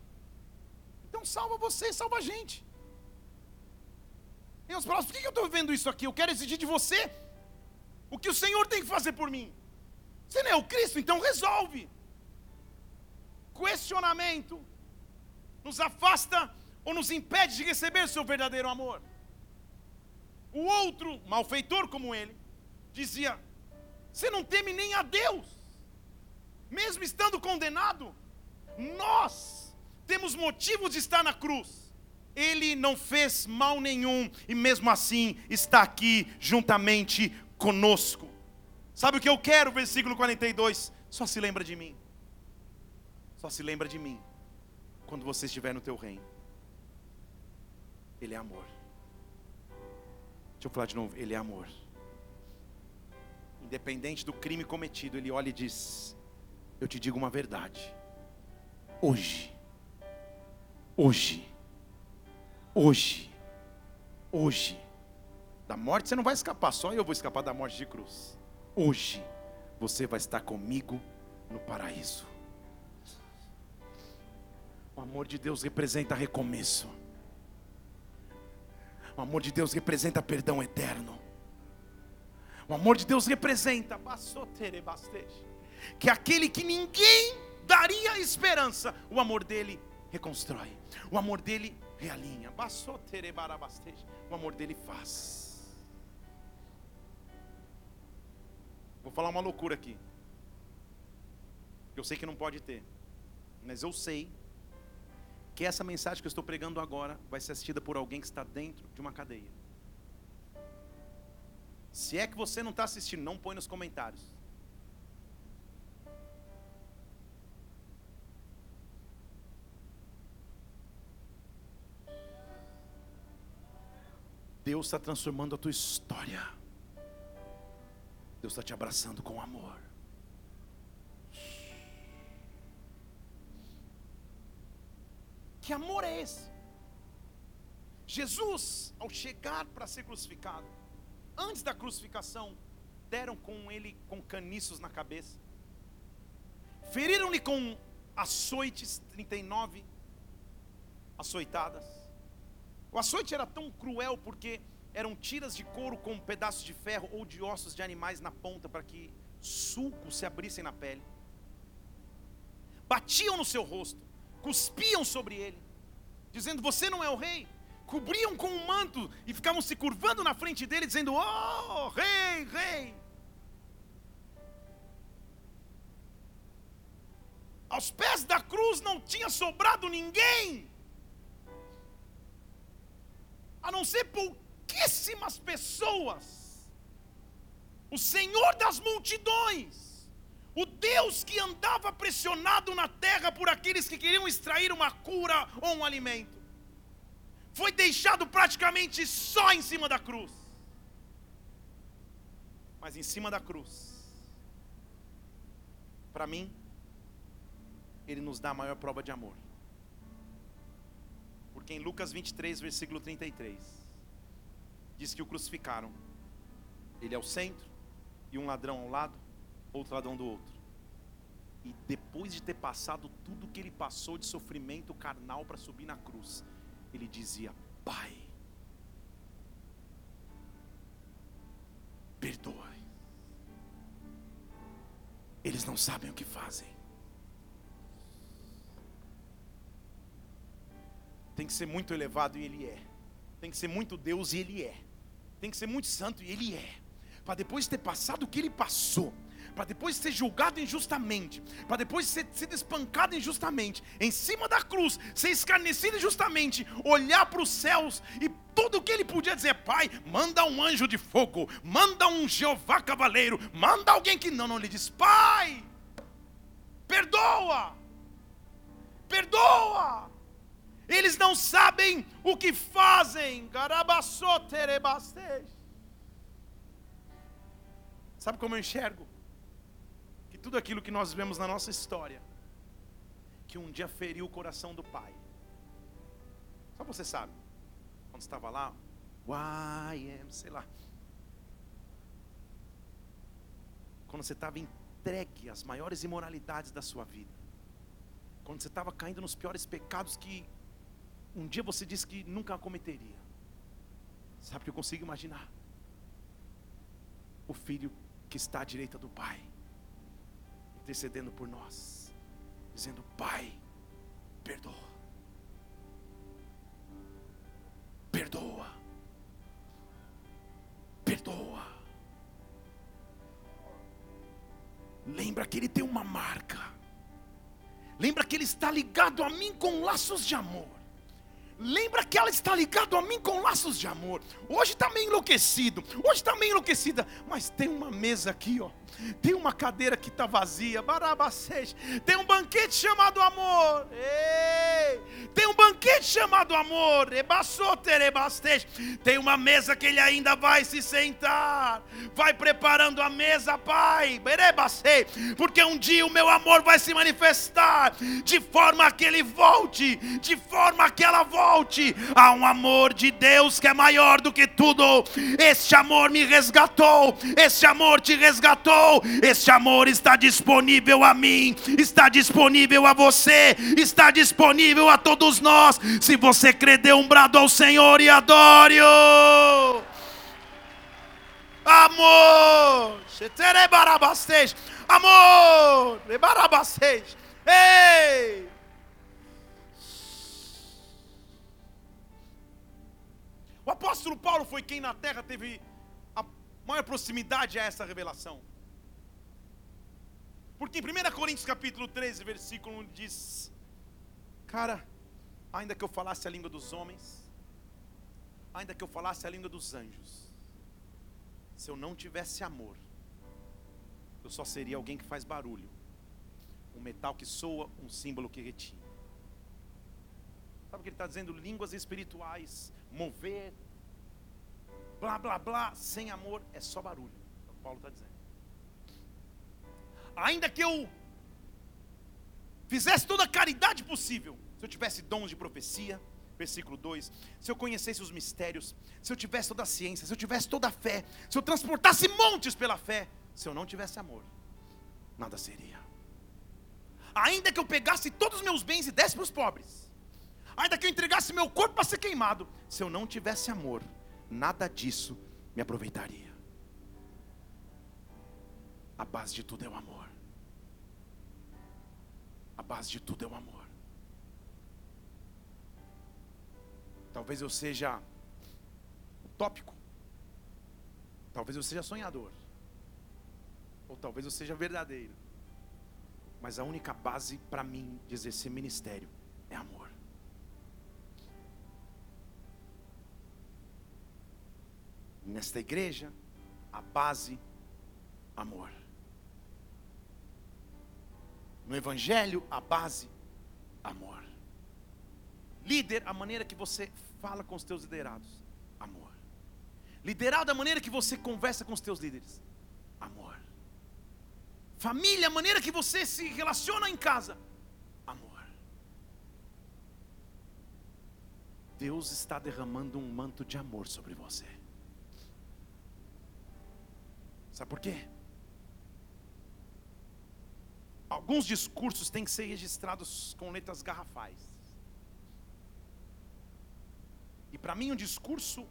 Então salva você, salva a gente. E os próximos, por que eu estou vendo isso aqui? Eu quero exigir de você o que o Senhor tem que fazer por mim. Você não é o Cristo, então resolve. Questionamento nos afasta ou nos impede de receber seu verdadeiro amor. O outro malfeitor como ele dizia: você não teme nem a Deus, mesmo estando condenado. Nós temos motivo de estar na cruz. Ele não fez mal nenhum e mesmo assim está aqui juntamente conosco. Sabe o que eu quero? Versículo 42. Só se lembra de mim. Só se lembra de mim quando você estiver no teu reino. Ele é amor. Deixa eu falar de novo. Ele é amor independente do crime cometido, ele olha e diz: Eu te digo uma verdade. Hoje, hoje, hoje, hoje, da morte você não vai escapar, só eu vou escapar da morte de cruz. Hoje, você vai estar comigo no paraíso. O amor de Deus representa recomeço. O amor de Deus representa perdão eterno. O amor de Deus representa que aquele que ninguém daria esperança, o amor dele reconstrói, o amor dele realinha, o amor dele faz. Vou falar uma loucura aqui. Eu sei que não pode ter, mas eu sei que essa mensagem que eu estou pregando agora vai ser assistida por alguém que está dentro de uma cadeia. Se é que você não está assistindo, não põe nos comentários. Deus está transformando a tua história. Deus está te abraçando com amor. Que amor é esse? Jesus, ao chegar para ser crucificado, antes da crucificação, deram com ele com caniços na cabeça, feriram-lhe com açoites, 39 açoitadas. O açoite era tão cruel porque eram tiras de couro com pedaços de ferro ou de ossos de animais na ponta para que sulcos se abrissem na pele. Batiam no seu rosto, cuspiam sobre ele, dizendo: Você não é o rei. Cobriam com um manto e ficavam se curvando na frente dele, dizendo: Oh, rei, rei. Aos pés da cruz não tinha sobrado ninguém, a não ser pouquíssimas pessoas. O Senhor das multidões o Deus que andava pressionado na terra por aqueles que queriam extrair uma cura ou um alimento, foi deixado praticamente só em cima da cruz. Mas em cima da cruz, para mim, Ele nos dá a maior prova de amor. Porque em Lucas 23, versículo 33, diz que o crucificaram. Ele é o centro e um ladrão ao lado outro ladrão do outro. E depois de ter passado tudo que ele passou de sofrimento carnal para subir na cruz, ele dizia: Pai, perdoa. Eles não sabem o que fazem. Tem que ser muito elevado e ele é. Tem que ser muito Deus e ele é. Tem que ser muito santo e ele é. Para depois de ter passado o que ele passou, para depois ser julgado injustamente, para depois ser, ser espancado injustamente, em cima da cruz, ser escarnecido injustamente, olhar para os céus e tudo o que ele podia dizer, Pai, manda um anjo de fogo, manda um Jeová cavaleiro, manda alguém que não, não, ele diz, Pai, perdoa, perdoa. Eles não sabem o que fazem. Sabe como eu enxergo? Que tudo aquilo que nós vemos na nossa história, que um dia feriu o coração do pai. Só você sabe. Quando estava lá, YM, sei lá. Quando você estava entregue às maiores imoralidades da sua vida. Quando você estava caindo nos piores pecados que um dia você disse que nunca cometeria. Sabe o que eu consigo imaginar? O filho que está à direita do pai intercedendo por nós, dizendo: Pai, perdoa, perdoa, perdoa. Lembra que Ele tem uma marca, lembra que Ele está ligado a mim com laços de amor. Lembra que ela está ligada a mim com laços de amor. Hoje está meio enlouquecido, hoje está meio enlouquecida, mas tem uma mesa aqui, ó. Tem uma cadeira que está vazia, barabacete. Tem um banquete chamado amor. Ei! Banquete chamado amor. Tem uma mesa que ele ainda vai se sentar. Vai preparando a mesa, Pai. Porque um dia o meu amor vai se manifestar de forma que ele volte, de forma que ela volte. Há um amor de Deus que é maior do que tudo. Este amor me resgatou. Este amor te resgatou este amor está disponível a mim, está disponível a você, está disponível a todos nós. Se você crer, dê um brado ao Senhor e adore-o. Amor, amor, ei. O apóstolo Paulo foi quem na terra teve a maior proximidade a essa revelação. Porque em 1 Coríntios capítulo 13, versículo 1 diz: Cara, ainda que eu falasse a língua dos homens, ainda que eu falasse a língua dos anjos, se eu não tivesse amor, eu só seria alguém que faz barulho, um metal que soa, um símbolo que retira. Sabe o que ele está dizendo? Línguas espirituais, mover, blá blá blá, sem amor é só barulho. É o que Paulo está dizendo. Ainda que eu fizesse toda a caridade possível, se eu tivesse dons de profecia, versículo 2: se eu conhecesse os mistérios, se eu tivesse toda a ciência, se eu tivesse toda a fé, se eu transportasse montes pela fé, se eu não tivesse amor, nada seria. Ainda que eu pegasse todos os meus bens e desse para os pobres, ainda que eu entregasse meu corpo para ser queimado, se eu não tivesse amor, nada disso me aproveitaria. A base de tudo é o amor. A base de tudo é o amor. Talvez eu seja utópico. Talvez eu seja sonhador. Ou talvez eu seja verdadeiro. Mas a única base para mim de exercer ministério é amor. Nesta igreja, a base, amor. No Evangelho, a base, amor. Líder, a maneira que você fala com os teus liderados, amor. Liderado, a maneira que você conversa com os teus líderes, amor. Família, a maneira que você se relaciona em casa, amor. Deus está derramando um manto de amor sobre você. Sabe por quê? Alguns discursos têm que ser registrados com letras garrafais. E para mim, o um discurso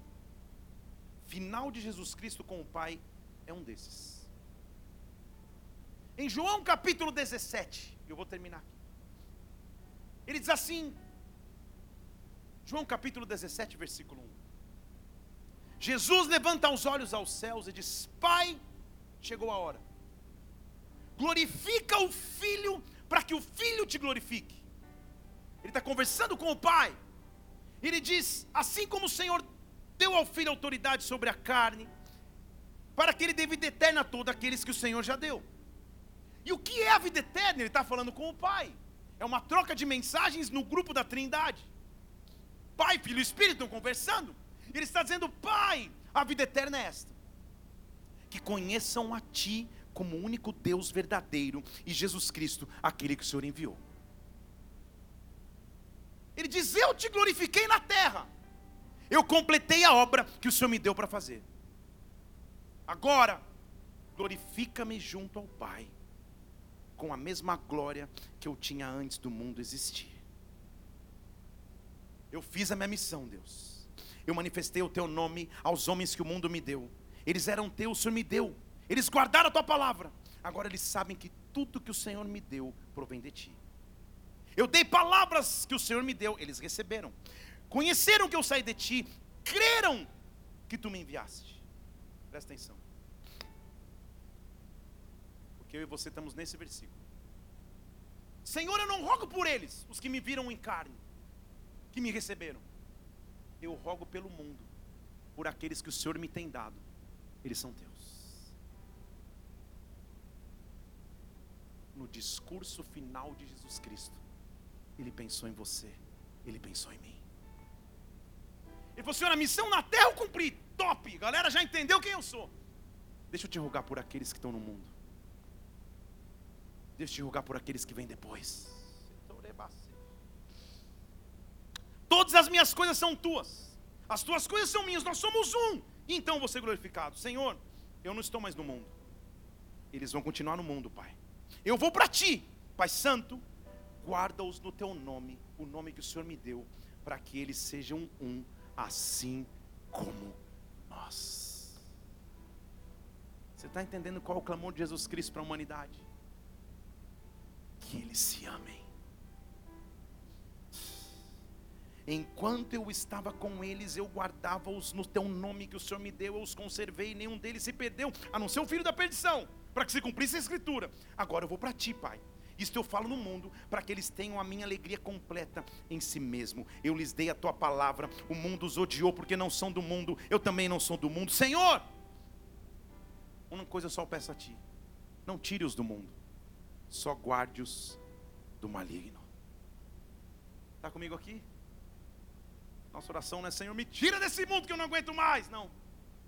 final de Jesus Cristo com o Pai é um desses. Em João capítulo 17, eu vou terminar aqui. Ele diz assim, João capítulo 17, versículo 1. Jesus levanta os olhos aos céus e diz: Pai, chegou a hora glorifica o filho, para que o filho te glorifique. Ele está conversando com o pai. Ele diz: Assim como o Senhor deu ao filho autoridade sobre a carne, para que ele dê vida eterna a todos aqueles que o Senhor já deu. E o que é a vida eterna? Ele está falando com o pai. É uma troca de mensagens no grupo da Trindade. Pai, Filho e Espírito estão conversando. Ele está dizendo: Pai, a vida eterna é esta: que conheçam a Ti, como o único Deus verdadeiro e Jesus Cristo, aquele que o Senhor enviou. Ele diz: Eu te glorifiquei na terra, eu completei a obra que o Senhor me deu para fazer. Agora, glorifica-me junto ao Pai, com a mesma glória que eu tinha antes do mundo existir. Eu fiz a minha missão, Deus. Eu manifestei o teu nome aos homens que o mundo me deu. Eles eram teus, o Senhor me deu. Eles guardaram a tua palavra. Agora eles sabem que tudo que o Senhor me deu provém de ti. Eu dei palavras que o Senhor me deu, eles receberam. Conheceram que eu saí de ti, creram que tu me enviaste. Presta atenção. Porque eu e você estamos nesse versículo. Senhor, eu não rogo por eles, os que me viram em carne, que me receberam. Eu rogo pelo mundo, por aqueles que o Senhor me tem dado. Eles são teus. no discurso final de Jesus Cristo, Ele pensou em você, Ele pensou em mim. Ele falou: Senhor, a missão na terra eu cumpri, top, galera já entendeu quem eu sou. Deixa eu te rogar por aqueles que estão no mundo. Deixa eu te rogar por aqueles que vêm depois. Todas as minhas coisas são tuas, as tuas coisas são minhas, nós somos um. Então vou ser glorificado. Senhor, eu não estou mais no mundo. Eles vão continuar no mundo, Pai. Eu vou para ti, Pai Santo, guarda-os no teu nome, o nome que o Senhor me deu, para que eles sejam um, assim como nós. Você está entendendo qual é o clamor de Jesus Cristo para a humanidade? Que eles se amem. Enquanto eu estava com eles, eu guardava-os no teu nome que o Senhor me deu, eu os conservei, nenhum deles se perdeu, a não ser o filho da perdição para que se cumprisse a escritura. Agora eu vou para ti, Pai. Isto eu falo no mundo, para que eles tenham a minha alegria completa em si mesmo. Eu lhes dei a tua palavra, o mundo os odiou porque não são do mundo, eu também não sou do mundo. Senhor, uma coisa eu só peço a ti: não tire-os do mundo, só guarde-os do maligno. Está comigo aqui? Nossa oração não é Senhor, me tira desse mundo que eu não aguento mais. Não.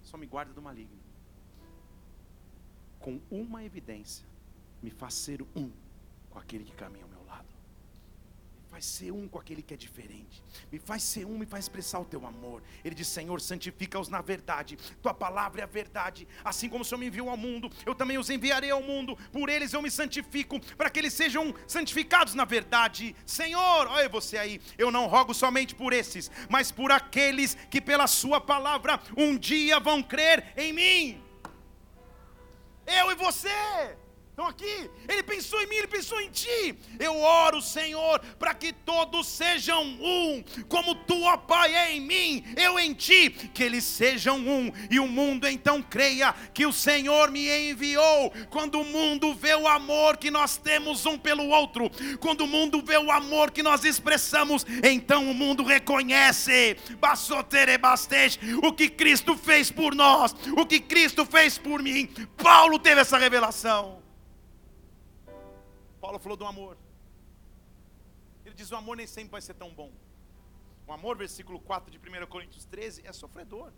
só me guarda do maligno. Com uma evidência, me faz ser um com aquele que caminha ao meu lado. Me faz ser um com aquele que é diferente. Me faz ser um, me faz expressar o teu amor. Ele diz: Senhor, santifica-os na verdade. Tua palavra é a verdade. Assim como o Senhor me enviou ao mundo, eu também os enviarei ao mundo. Por eles eu me santifico, para que eles sejam santificados na verdade. Senhor, olha você aí. Eu não rogo somente por esses, mas por aqueles que pela Sua palavra um dia vão crer em mim. Eu e você. Estão aqui? Ele pensou em mim, ele pensou em ti. Eu oro, Senhor, para que todos sejam um, como tu, ó Pai, é em mim, eu em ti, que eles sejam um, e o mundo então creia que o Senhor me enviou. Quando o mundo vê o amor que nós temos um pelo outro, quando o mundo vê o amor que nós expressamos, então o mundo reconhece o que Cristo fez por nós, o que Cristo fez por mim. Paulo teve essa revelação. Paulo falou do amor. Ele diz: o amor nem sempre vai ser tão bom. O amor, versículo 4 de 1 Coríntios 13, é sofredor,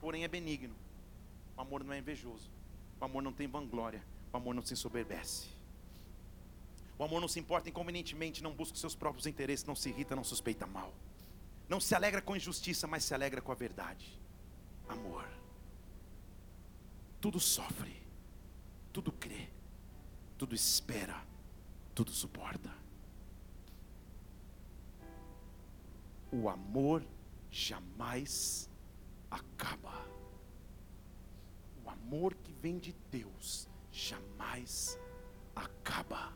porém é benigno. O amor não é invejoso. O amor não tem vanglória. O amor não se ensoberbece. O amor não se importa inconvenientemente, não busca os seus próprios interesses, não se irrita, não suspeita mal. Não se alegra com injustiça, mas se alegra com a verdade. Amor. Tudo sofre, tudo crê, tudo espera, tudo suporta. O amor jamais acaba. O amor que vem de Deus jamais acaba.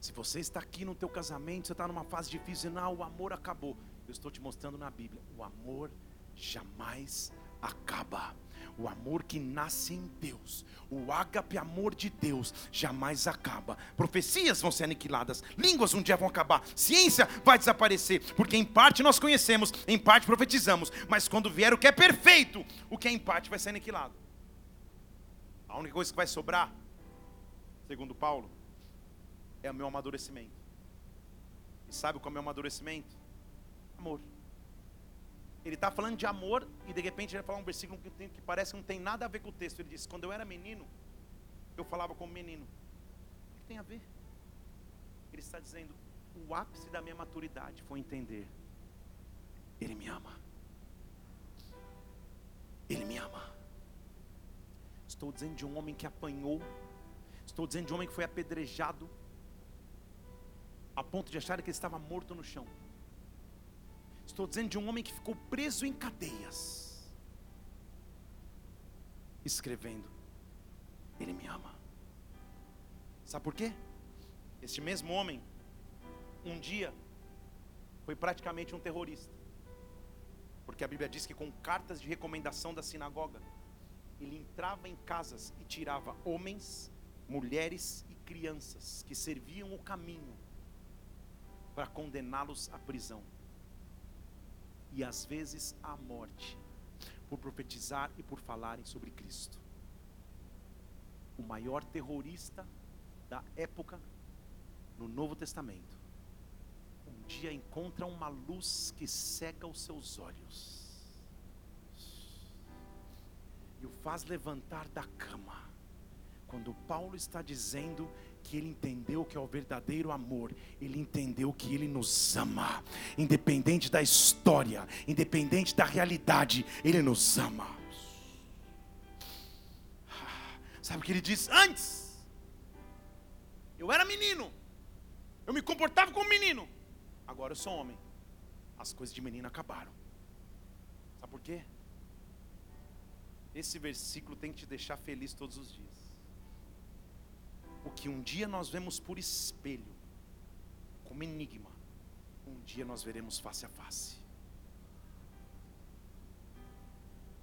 Se você está aqui no teu casamento, você está numa fase difícil, não, o amor acabou. Eu estou te mostrando na Bíblia, o amor jamais acaba. O amor que nasce em Deus, o ágape amor de Deus, jamais acaba. Profecias vão ser aniquiladas, línguas um dia vão acabar, ciência vai desaparecer, porque em parte nós conhecemos, em parte profetizamos, mas quando vier o que é perfeito, o que é em parte vai ser aniquilado. A única coisa que vai sobrar, segundo Paulo, é o meu amadurecimento. E sabe qual é o meu amadurecimento? Amor. Ele está falando de amor e de repente ele vai falar um versículo que, tem, que parece que não tem nada a ver com o texto. Ele diz: Quando eu era menino, eu falava como menino. O que tem a ver? Ele está dizendo: O ápice da minha maturidade foi entender. Ele me ama. Ele me ama. Estou dizendo de um homem que apanhou. Estou dizendo de um homem que foi apedrejado. A ponto de achar que ele estava morto no chão. Estou dizendo de um homem que ficou preso em cadeias, escrevendo: Ele me ama. Sabe por quê? Este mesmo homem, um dia, foi praticamente um terrorista. Porque a Bíblia diz que com cartas de recomendação da sinagoga, ele entrava em casas e tirava homens, mulheres e crianças que serviam o caminho para condená-los à prisão e às vezes à morte, por profetizar e por falarem sobre Cristo. O maior terrorista da época no Novo Testamento, um dia encontra uma luz que cega os seus olhos e o faz levantar da cama. Quando Paulo está dizendo que ele entendeu que é o verdadeiro amor, ele entendeu que ele nos ama, independente da história, independente da realidade, ele nos ama. Sabe o que ele diz antes? Eu era menino, eu me comportava como menino, agora eu sou homem. As coisas de menino acabaram. Sabe por quê? Esse versículo tem que te deixar feliz todos os dias o que um dia nós vemos por espelho, como enigma, um dia nós veremos face a face.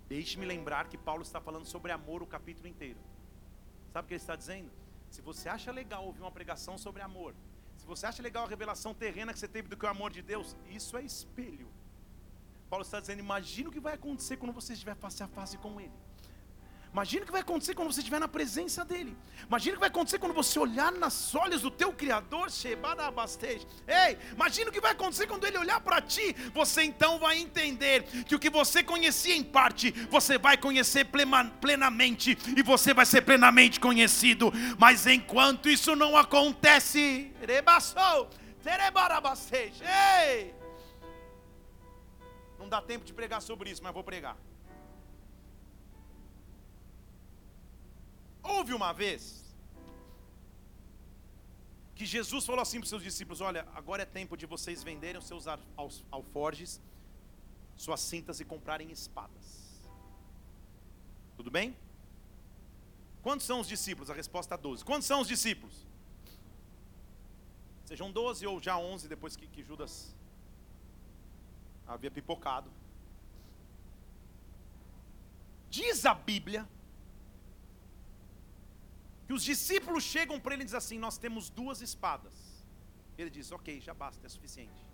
Deixe-me lembrar que Paulo está falando sobre amor o capítulo inteiro. Sabe o que ele está dizendo? Se você acha legal ouvir uma pregação sobre amor, se você acha legal a revelação terrena que você teve do que é o amor de Deus, isso é espelho. Paulo está dizendo: imagina o que vai acontecer quando você estiver face a face com Ele. Imagina o que vai acontecer quando você estiver na presença dele. Imagina o que vai acontecer quando você olhar nas olhos do teu Criador. Ei, imagina o que vai acontecer quando ele olhar para ti. Você então vai entender que o que você conhecia em parte, você vai conhecer plenamente e você vai ser plenamente conhecido. Mas enquanto isso não acontece, ei, não dá tempo de pregar sobre isso, mas vou pregar. Houve uma vez que Jesus falou assim para os seus discípulos: Olha, agora é tempo de vocês venderem os seus alforjes, suas cintas e comprarem espadas. Tudo bem? Quantos são os discípulos? A resposta é 12. Quantos são os discípulos? Sejam 12 ou já 11 depois que, que Judas havia pipocado. Diz a Bíblia que os discípulos chegam para ele e dizem assim: Nós temos duas espadas. Ele diz: Ok, já basta, é suficiente.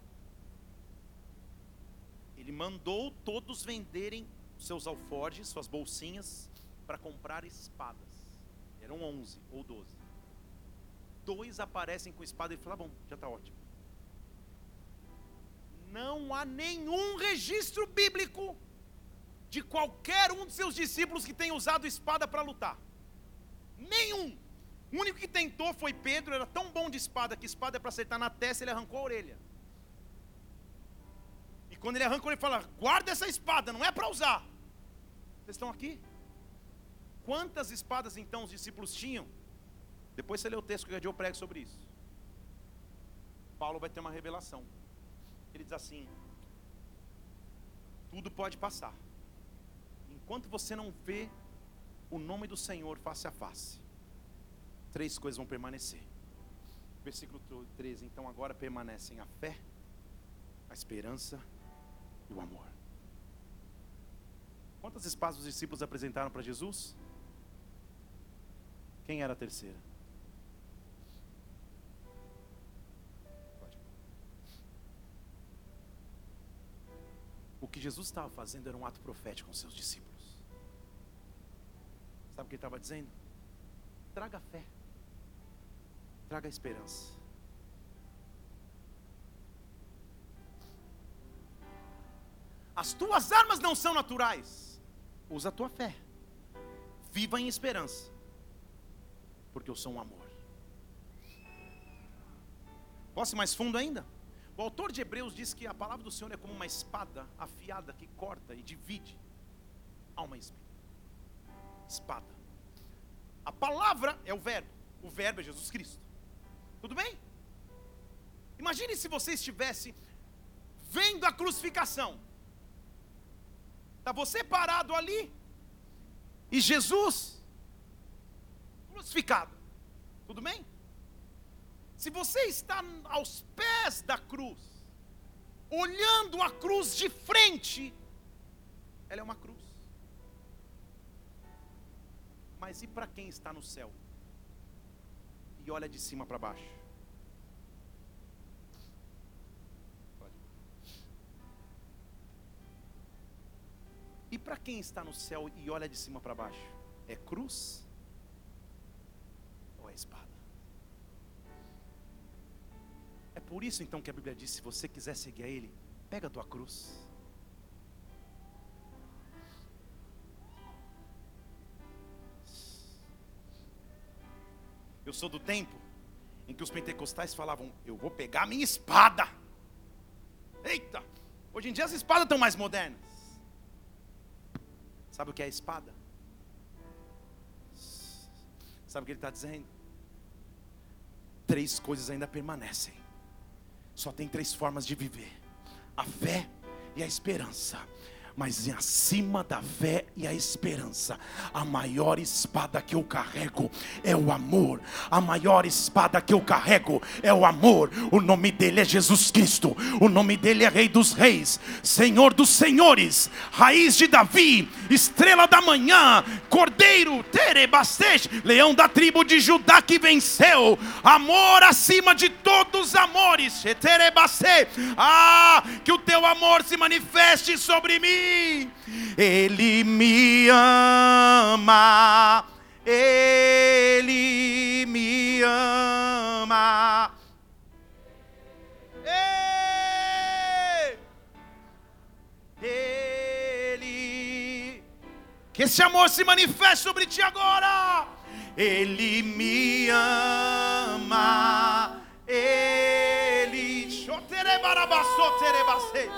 Ele mandou todos venderem seus alforjes, suas bolsinhas, para comprar espadas. Eram onze ou doze. Dois aparecem com espada e ele fala: Bom, já está ótimo. Não há nenhum registro bíblico de qualquer um de seus discípulos que tenha usado espada para lutar. Nenhum. O único que tentou foi Pedro, era tão bom de espada que espada é para acertar na testa, ele arrancou a orelha. E quando ele arranca, ele fala: guarda essa espada, não é para usar. Vocês estão aqui? Quantas espadas então os discípulos tinham? Depois você lê o texto que eu prego sobre isso. Paulo vai ter uma revelação. Ele diz assim: tudo pode passar. Enquanto você não vê o nome do Senhor face a face, três coisas vão permanecer. Versículo 13: Então agora permanecem a fé, a esperança e o amor. Quantas espadas os discípulos apresentaram para Jesus? Quem era a terceira? O que Jesus estava fazendo era um ato profético com seus discípulos. Sabe o que ele estava dizendo? Traga fé, traga esperança. As tuas armas não são naturais. Usa a tua fé. Viva em esperança. Porque eu sou um amor. Posso ir mais fundo ainda? O autor de Hebreus diz que a palavra do Senhor é como uma espada afiada que corta e divide alma e espírito espada. A palavra é o verbo, o verbo é Jesus Cristo. Tudo bem? Imagine se você estivesse vendo a crucificação. Está você parado ali e Jesus crucificado. Tudo bem? Se você está aos pés da cruz, olhando a cruz de frente, ela é uma cruz. Mas e para quem está no céu? E olha de cima para baixo. E para quem está no céu e olha de cima para baixo? É cruz ou é espada? É por isso então que a Bíblia diz: se você quiser seguir a Ele, pega a tua cruz. Eu sou do tempo em que os pentecostais falavam: Eu vou pegar a minha espada. Eita! Hoje em dia as espadas estão mais modernas. Sabe o que é espada? Sabe o que ele está dizendo? Três coisas ainda permanecem. Só tem três formas de viver: a fé e a esperança mas acima da fé e a esperança, a maior espada que eu carrego é o amor. A maior espada que eu carrego é o amor. O nome dele é Jesus Cristo. O nome dele é Rei dos Reis, Senhor dos Senhores, Raiz de Davi, Estrela da Manhã, Cordeiro, Terebastej, Leão da tribo de Judá que venceu. Amor acima de todos os amores. Ah, que o teu amor se manifeste sobre mim Ele me ama. Ele me ama. Ele. Que esse amor se manifeste sobre ti agora. Ele me ama. Ele. Choterebarabassoterebase.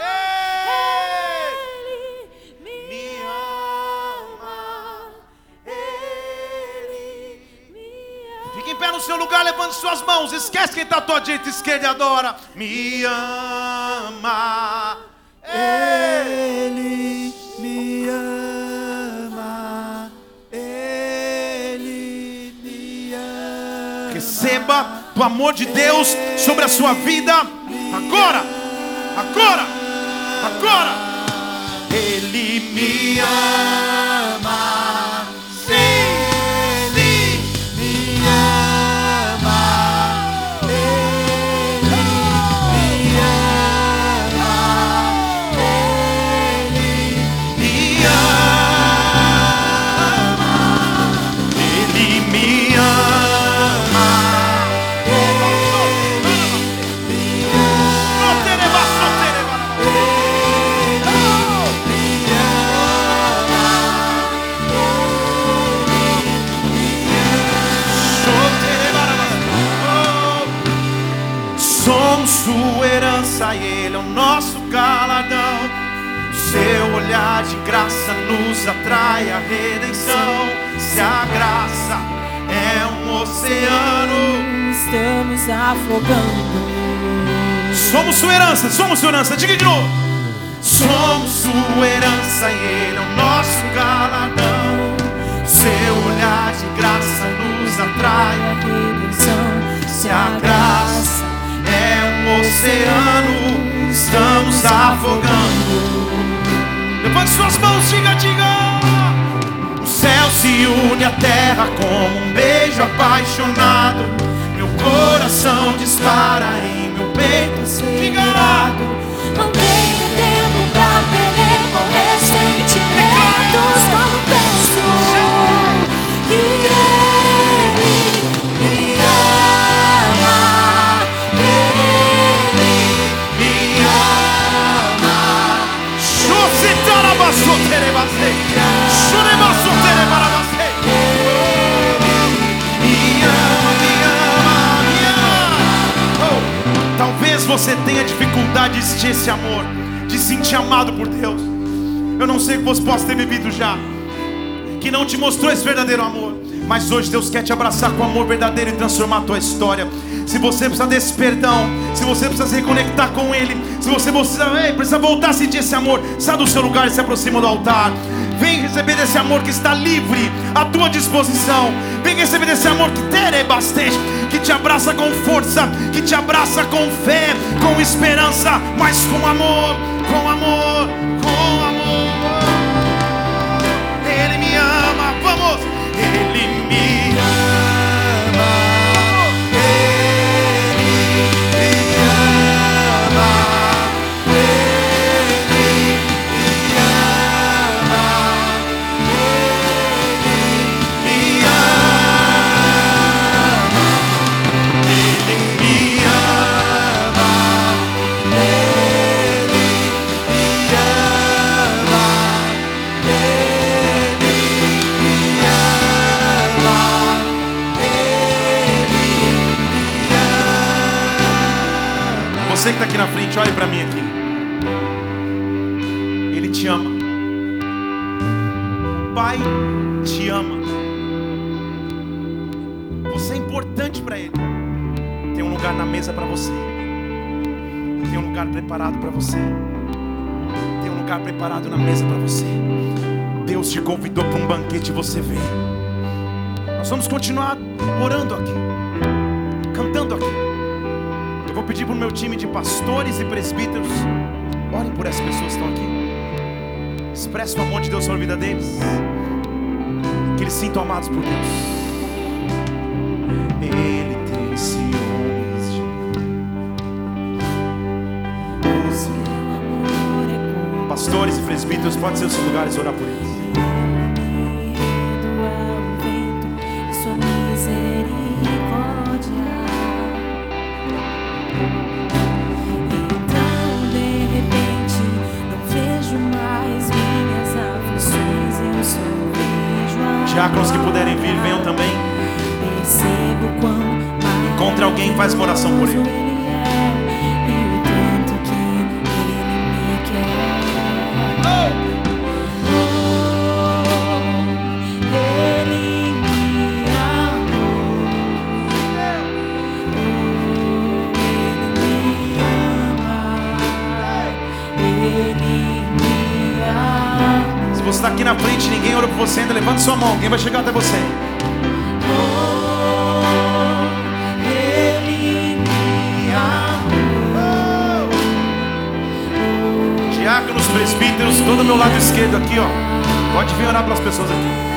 Ei! Fique em pé no seu lugar, levante suas mãos. Esquece quem está à tua direita, esquerda e adora. Me ama. Ele me ama. Ele me ama. Receba do amor de Deus sobre a sua vida. Agora, agora, agora. Ele me ama. Somos sua herança. Diga de novo. Somos sua herança e Ele é o nosso galardão. Seu olhar de graça nos atrai. A redenção. Se a graça é um oceano, estamos afogando. Levante suas mãos, diga, diga. O céu se une à terra como um beijo apaixonado. Meu coração dispara em meu peito. Diga. Não tenho tempo pra percorrer sentimentos quando penso você tenha dificuldade de sentir esse amor, de se sentir amado por Deus. Eu não sei que você possa ter vivido já, que não te mostrou esse verdadeiro amor. Mas hoje Deus quer te abraçar com amor verdadeiro e transformar a tua história. Se você precisa desse perdão, se você precisa se reconectar com Ele, se você precisa, ei, precisa voltar a sentir esse amor, sai do seu lugar e se aproxima do altar. Receber desse amor que está livre à tua disposição. Vem receber desse amor que tere bastante, que te abraça com força, que te abraça com fé, com esperança, mas com amor, com amor. Banquete você veio. Nós vamos continuar orando aqui, cantando aqui. Eu vou pedir para o meu time de pastores e presbíteros, orem por essas pessoas que estão aqui. Expresse o amor de Deus sobre a vida deles. Que eles sintam amados por Deus. Ele tem é Pastores e presbíteros, pode ser os lugares orar por eles. Alguém vai chegar até você. Diáconos, presbíteros, todo meu lado esquerdo aqui, ó. Pode vir orar pelas pessoas aqui.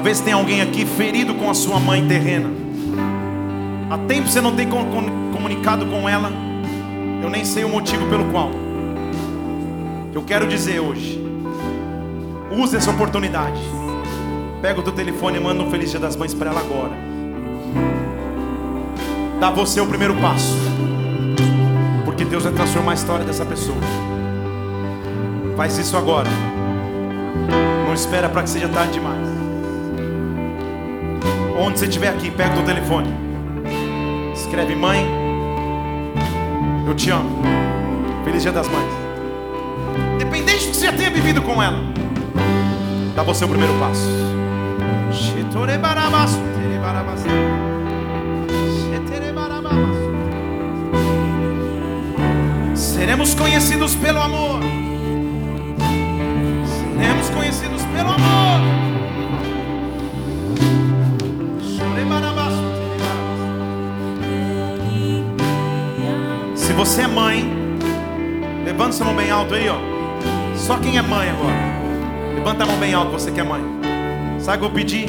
Talvez tenha alguém aqui ferido com a sua mãe terrena. Há tempo você não tem com- com- comunicado com ela. Eu nem sei o motivo pelo qual. Eu quero dizer hoje. Use essa oportunidade. Pega o teu telefone e manda um feliz dia das mães para ela agora. Dá você o primeiro passo. Porque Deus vai transformar a história dessa pessoa. Faz isso agora. Não espera para que seja tarde demais. Onde você estiver aqui, pega o telefone. Escreve mãe. Eu te amo. Feliz dia das mães. Independente do que você já tenha vivido com ela. Dá você o primeiro passo. Seremos conhecidos pelo amor. Seremos conhecidos pelo amor. Você é mãe, levanta sua mão bem alto aí, ó. Só quem é mãe agora. Levanta a mão bem alto, você que é mãe. Sabe o que eu pedi?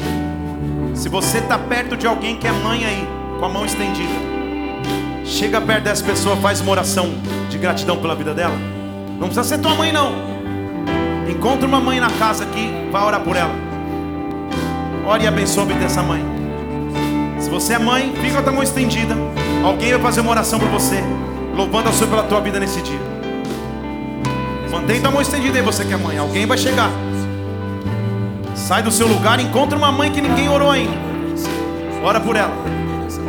Se você está perto de alguém que é mãe aí, com a mão estendida, Chega perto dessa pessoa, faz uma oração de gratidão pela vida dela. Não precisa ser tua mãe, não. Encontra uma mãe na casa aqui, vai orar por ela. Ore e abençoe dessa mãe. Se você é mãe, fica com a mão estendida. Alguém vai fazer uma oração por você, louvando a Senhor pela tua vida nesse dia. Mantém tua mão estendida aí, você que é mãe. Alguém vai chegar. Sai do seu lugar, encontra uma mãe que ninguém orou ainda. Ora por ela.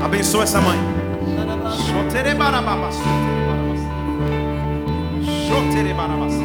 Abençoa essa mãe. Shoterebarabas.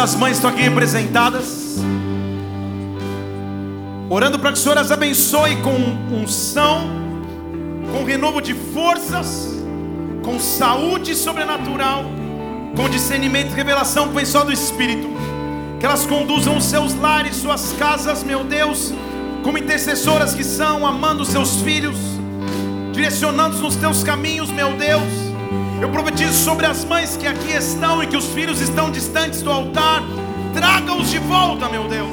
As mães estão aqui representadas. Orando para que o Senhor as abençoe com unção, com renovo de forças, com saúde sobrenatural, com discernimento e revelação pessoal do Espírito. Que elas conduzam os seus lares, suas casas, meu Deus, como intercessoras que são, amando os seus filhos, direcionando-os nos teus caminhos, meu Deus. Eu profetizo sobre as mães que aqui estão e que os filhos estão distantes do altar. Traga-os de volta, meu Deus.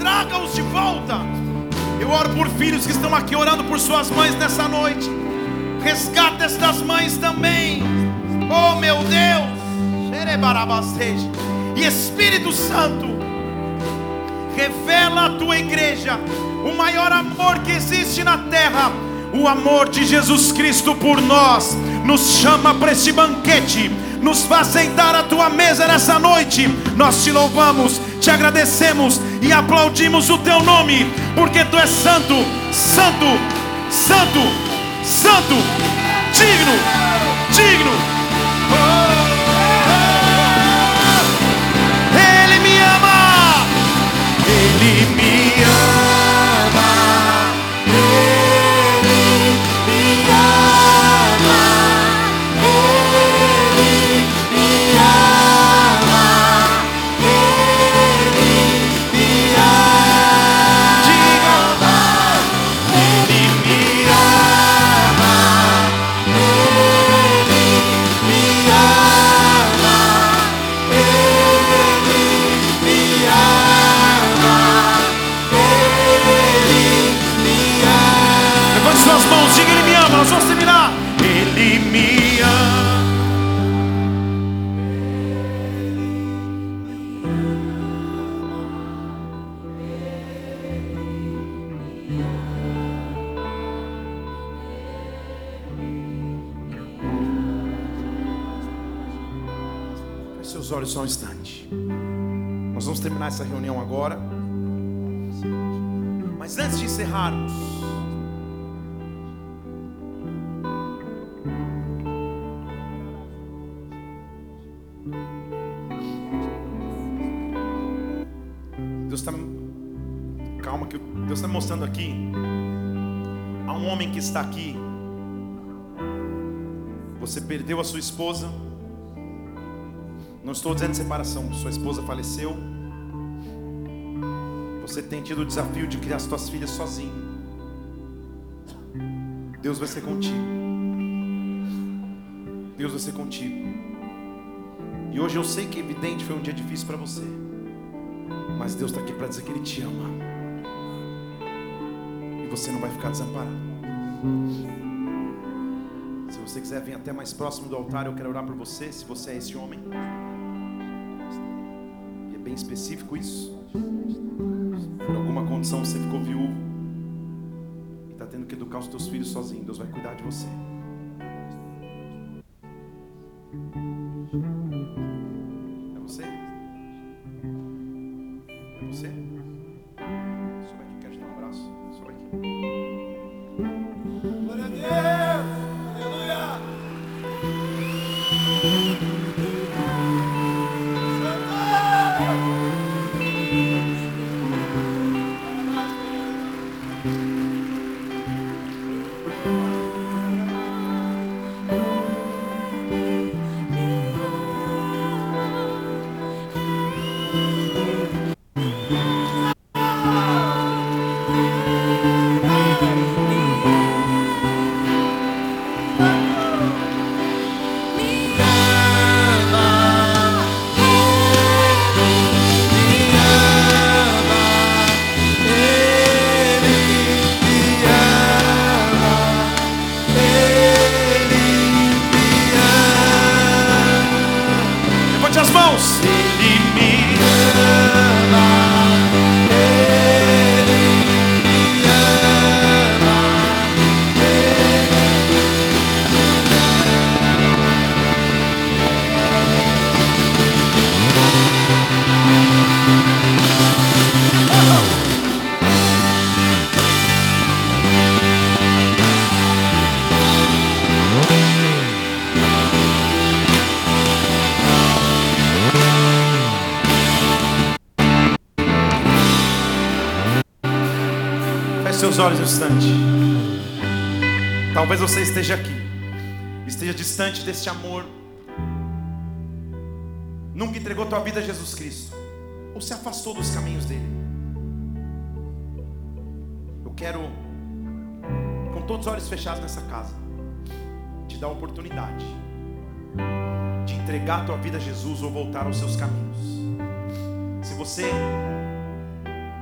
Traga-os de volta. Eu oro por filhos que estão aqui orando por suas mães nessa noite. Resgata estas mães também. Oh, meu Deus. E Espírito Santo, revela à tua igreja o maior amor que existe na terra, o amor de Jesus Cristo por nós. Nos chama para este banquete, nos faz sentar à tua mesa nessa noite. Nós te louvamos, te agradecemos e aplaudimos o teu nome, porque tu és santo, santo, santo, santo, digno, digno. Ele me ama. Ele me ama. Seus olhos só um instante. Nós vamos terminar essa reunião agora. Mas antes de encerrarmos, Deus está. Calma, que Deus está mostrando aqui. Há um homem que está aqui. Você perdeu a sua esposa. Não estou dizendo separação, sua esposa faleceu. Você tem tido o desafio de criar suas filhas sozinho. Deus vai ser contigo. Deus vai ser contigo. E hoje eu sei que evidente foi um dia difícil para você. Mas Deus está aqui para dizer que Ele te ama. E você não vai ficar desamparado. Se você quiser vir até mais próximo do altar, eu quero orar por você. Se você é esse homem, e é bem específico isso. Por alguma condição você ficou viúvo e está tendo que educar os teus filhos sozinho. Deus vai cuidar de você. Mãos. Ele me olhos um instante. Talvez você esteja aqui, esteja distante desse amor. Nunca entregou tua vida a Jesus Cristo, ou se afastou dos caminhos dele. Eu quero, com todos os olhos fechados nessa casa, te dar a oportunidade de entregar tua vida a Jesus ou voltar aos seus caminhos. Se você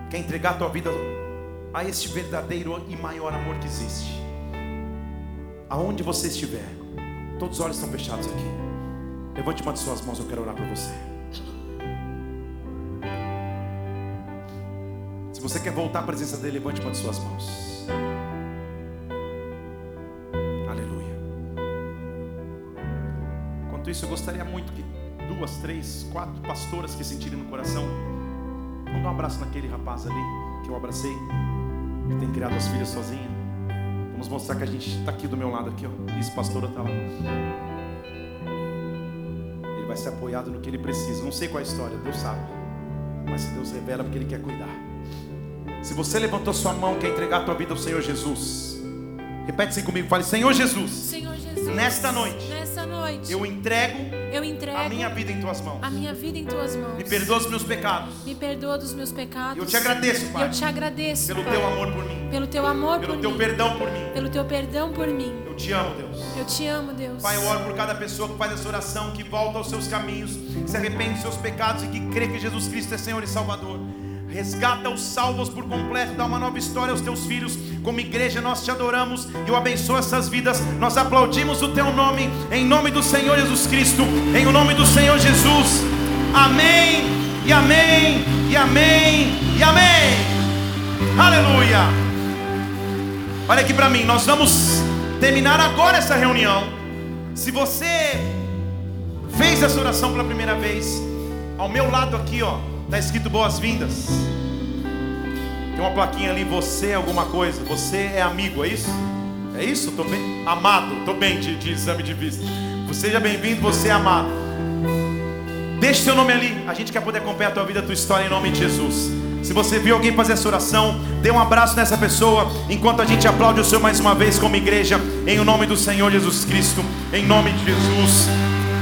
quer entregar tua vida a este verdadeiro e maior amor que existe. Aonde você estiver, todos os olhos estão fechados aqui. Levante uma de suas mãos, eu quero orar por você. Se você quer voltar à presença dele, levante uma de suas mãos. Aleluia. Enquanto isso, eu gostaria muito que duas, três, quatro pastoras que sentirem no coração, dar um abraço naquele rapaz ali que eu abracei que tem criado as filhas sozinha. Vamos mostrar que a gente está aqui do meu lado aqui, ó. Isso, pastora está lá. Ele vai ser apoiado no que ele precisa. Não sei qual é a história, Deus sabe. Mas se Deus revela porque Ele quer cuidar. Se você levantou sua mão, quer entregar a tua vida ao Senhor Jesus, repete assim comigo, fale, Senhor Jesus, Senhor Jesus, Nesta noite, nesta noite, eu entrego eu entrego a minha vida em tuas mãos. a minha vida em tuas mãos. Me perdoa os meus pecados. Me perdoa dos meus pecados. Eu te agradeço, Pai, Eu te agradeço, pelo Pai, teu amor por mim, pelo teu amor pelo por teu mim, perdão por mim. pelo teu perdão por mim. Eu te amo, Deus. Eu te amo, Deus. Pai, eu oro por cada pessoa que faz essa oração, que volta aos seus caminhos, que se arrepende dos seus pecados e que crê que Jesus Cristo é Senhor e Salvador. Resgata os salvos por completo, dá uma nova história aos teus filhos. Como igreja, nós te adoramos eu abençoo essas vidas. Nós aplaudimos o teu nome, em nome do Senhor Jesus Cristo, em o nome do Senhor Jesus. Amém, e amém, e amém, e amém. Aleluia. Olha aqui para mim, nós vamos terminar agora essa reunião. Se você fez essa oração pela primeira vez, ao meu lado aqui, ó, tá escrito boas-vindas. Tem uma plaquinha ali, você é alguma coisa, você é amigo, é isso? É isso? Tô bem? Amado, tô bem de, de exame de vista. Seja bem-vindo, você é amado. Deixe seu nome ali, a gente quer poder acompanhar a tua vida, a tua história em nome de Jesus. Se você viu alguém fazer essa oração, dê um abraço nessa pessoa, enquanto a gente aplaude o Senhor mais uma vez como igreja, em o nome do Senhor Jesus Cristo, em nome de Jesus.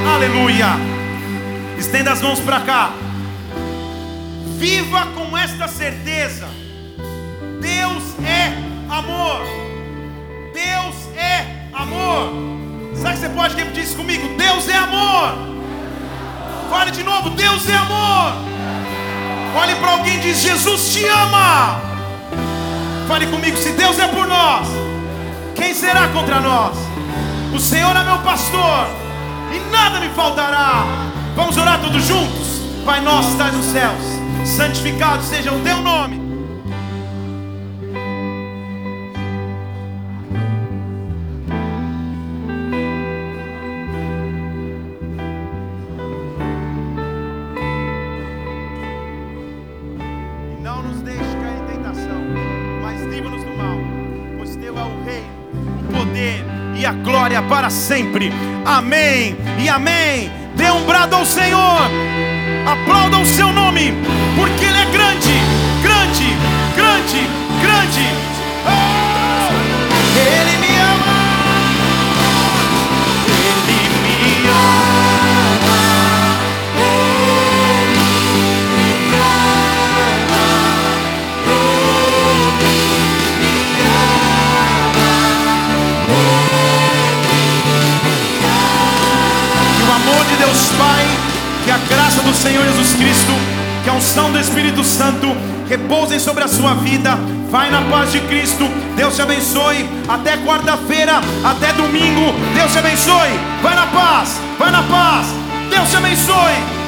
Aleluia. Estenda as mãos para cá. Viva com esta certeza. Deus é amor. Deus é amor. Sabe que você pode repetir isso comigo? Deus é amor. Fale de novo, Deus é amor. Olhe para alguém e diz: Jesus te ama. Fale comigo, se Deus é por nós, quem será contra nós? O Senhor é meu pastor e nada me faltará. Vamos orar todos juntos? Pai nosso, estás nos céus, santificado seja o teu nome. E não nos deixe cair em tentação, mas livra-nos do mal, pois teu é o reino, o poder e a glória para sempre. Amém e amém. Dê um brado ao Senhor, aplauda o seu nome, porque Ele é grande, grande, grande, grande. Do Senhor Jesus Cristo, que a unção do Espírito Santo repousem sobre a sua vida. Vai na paz de Cristo. Deus te abençoe. Até quarta-feira, até domingo. Deus te abençoe. Vai na paz, vai na paz. Deus te abençoe.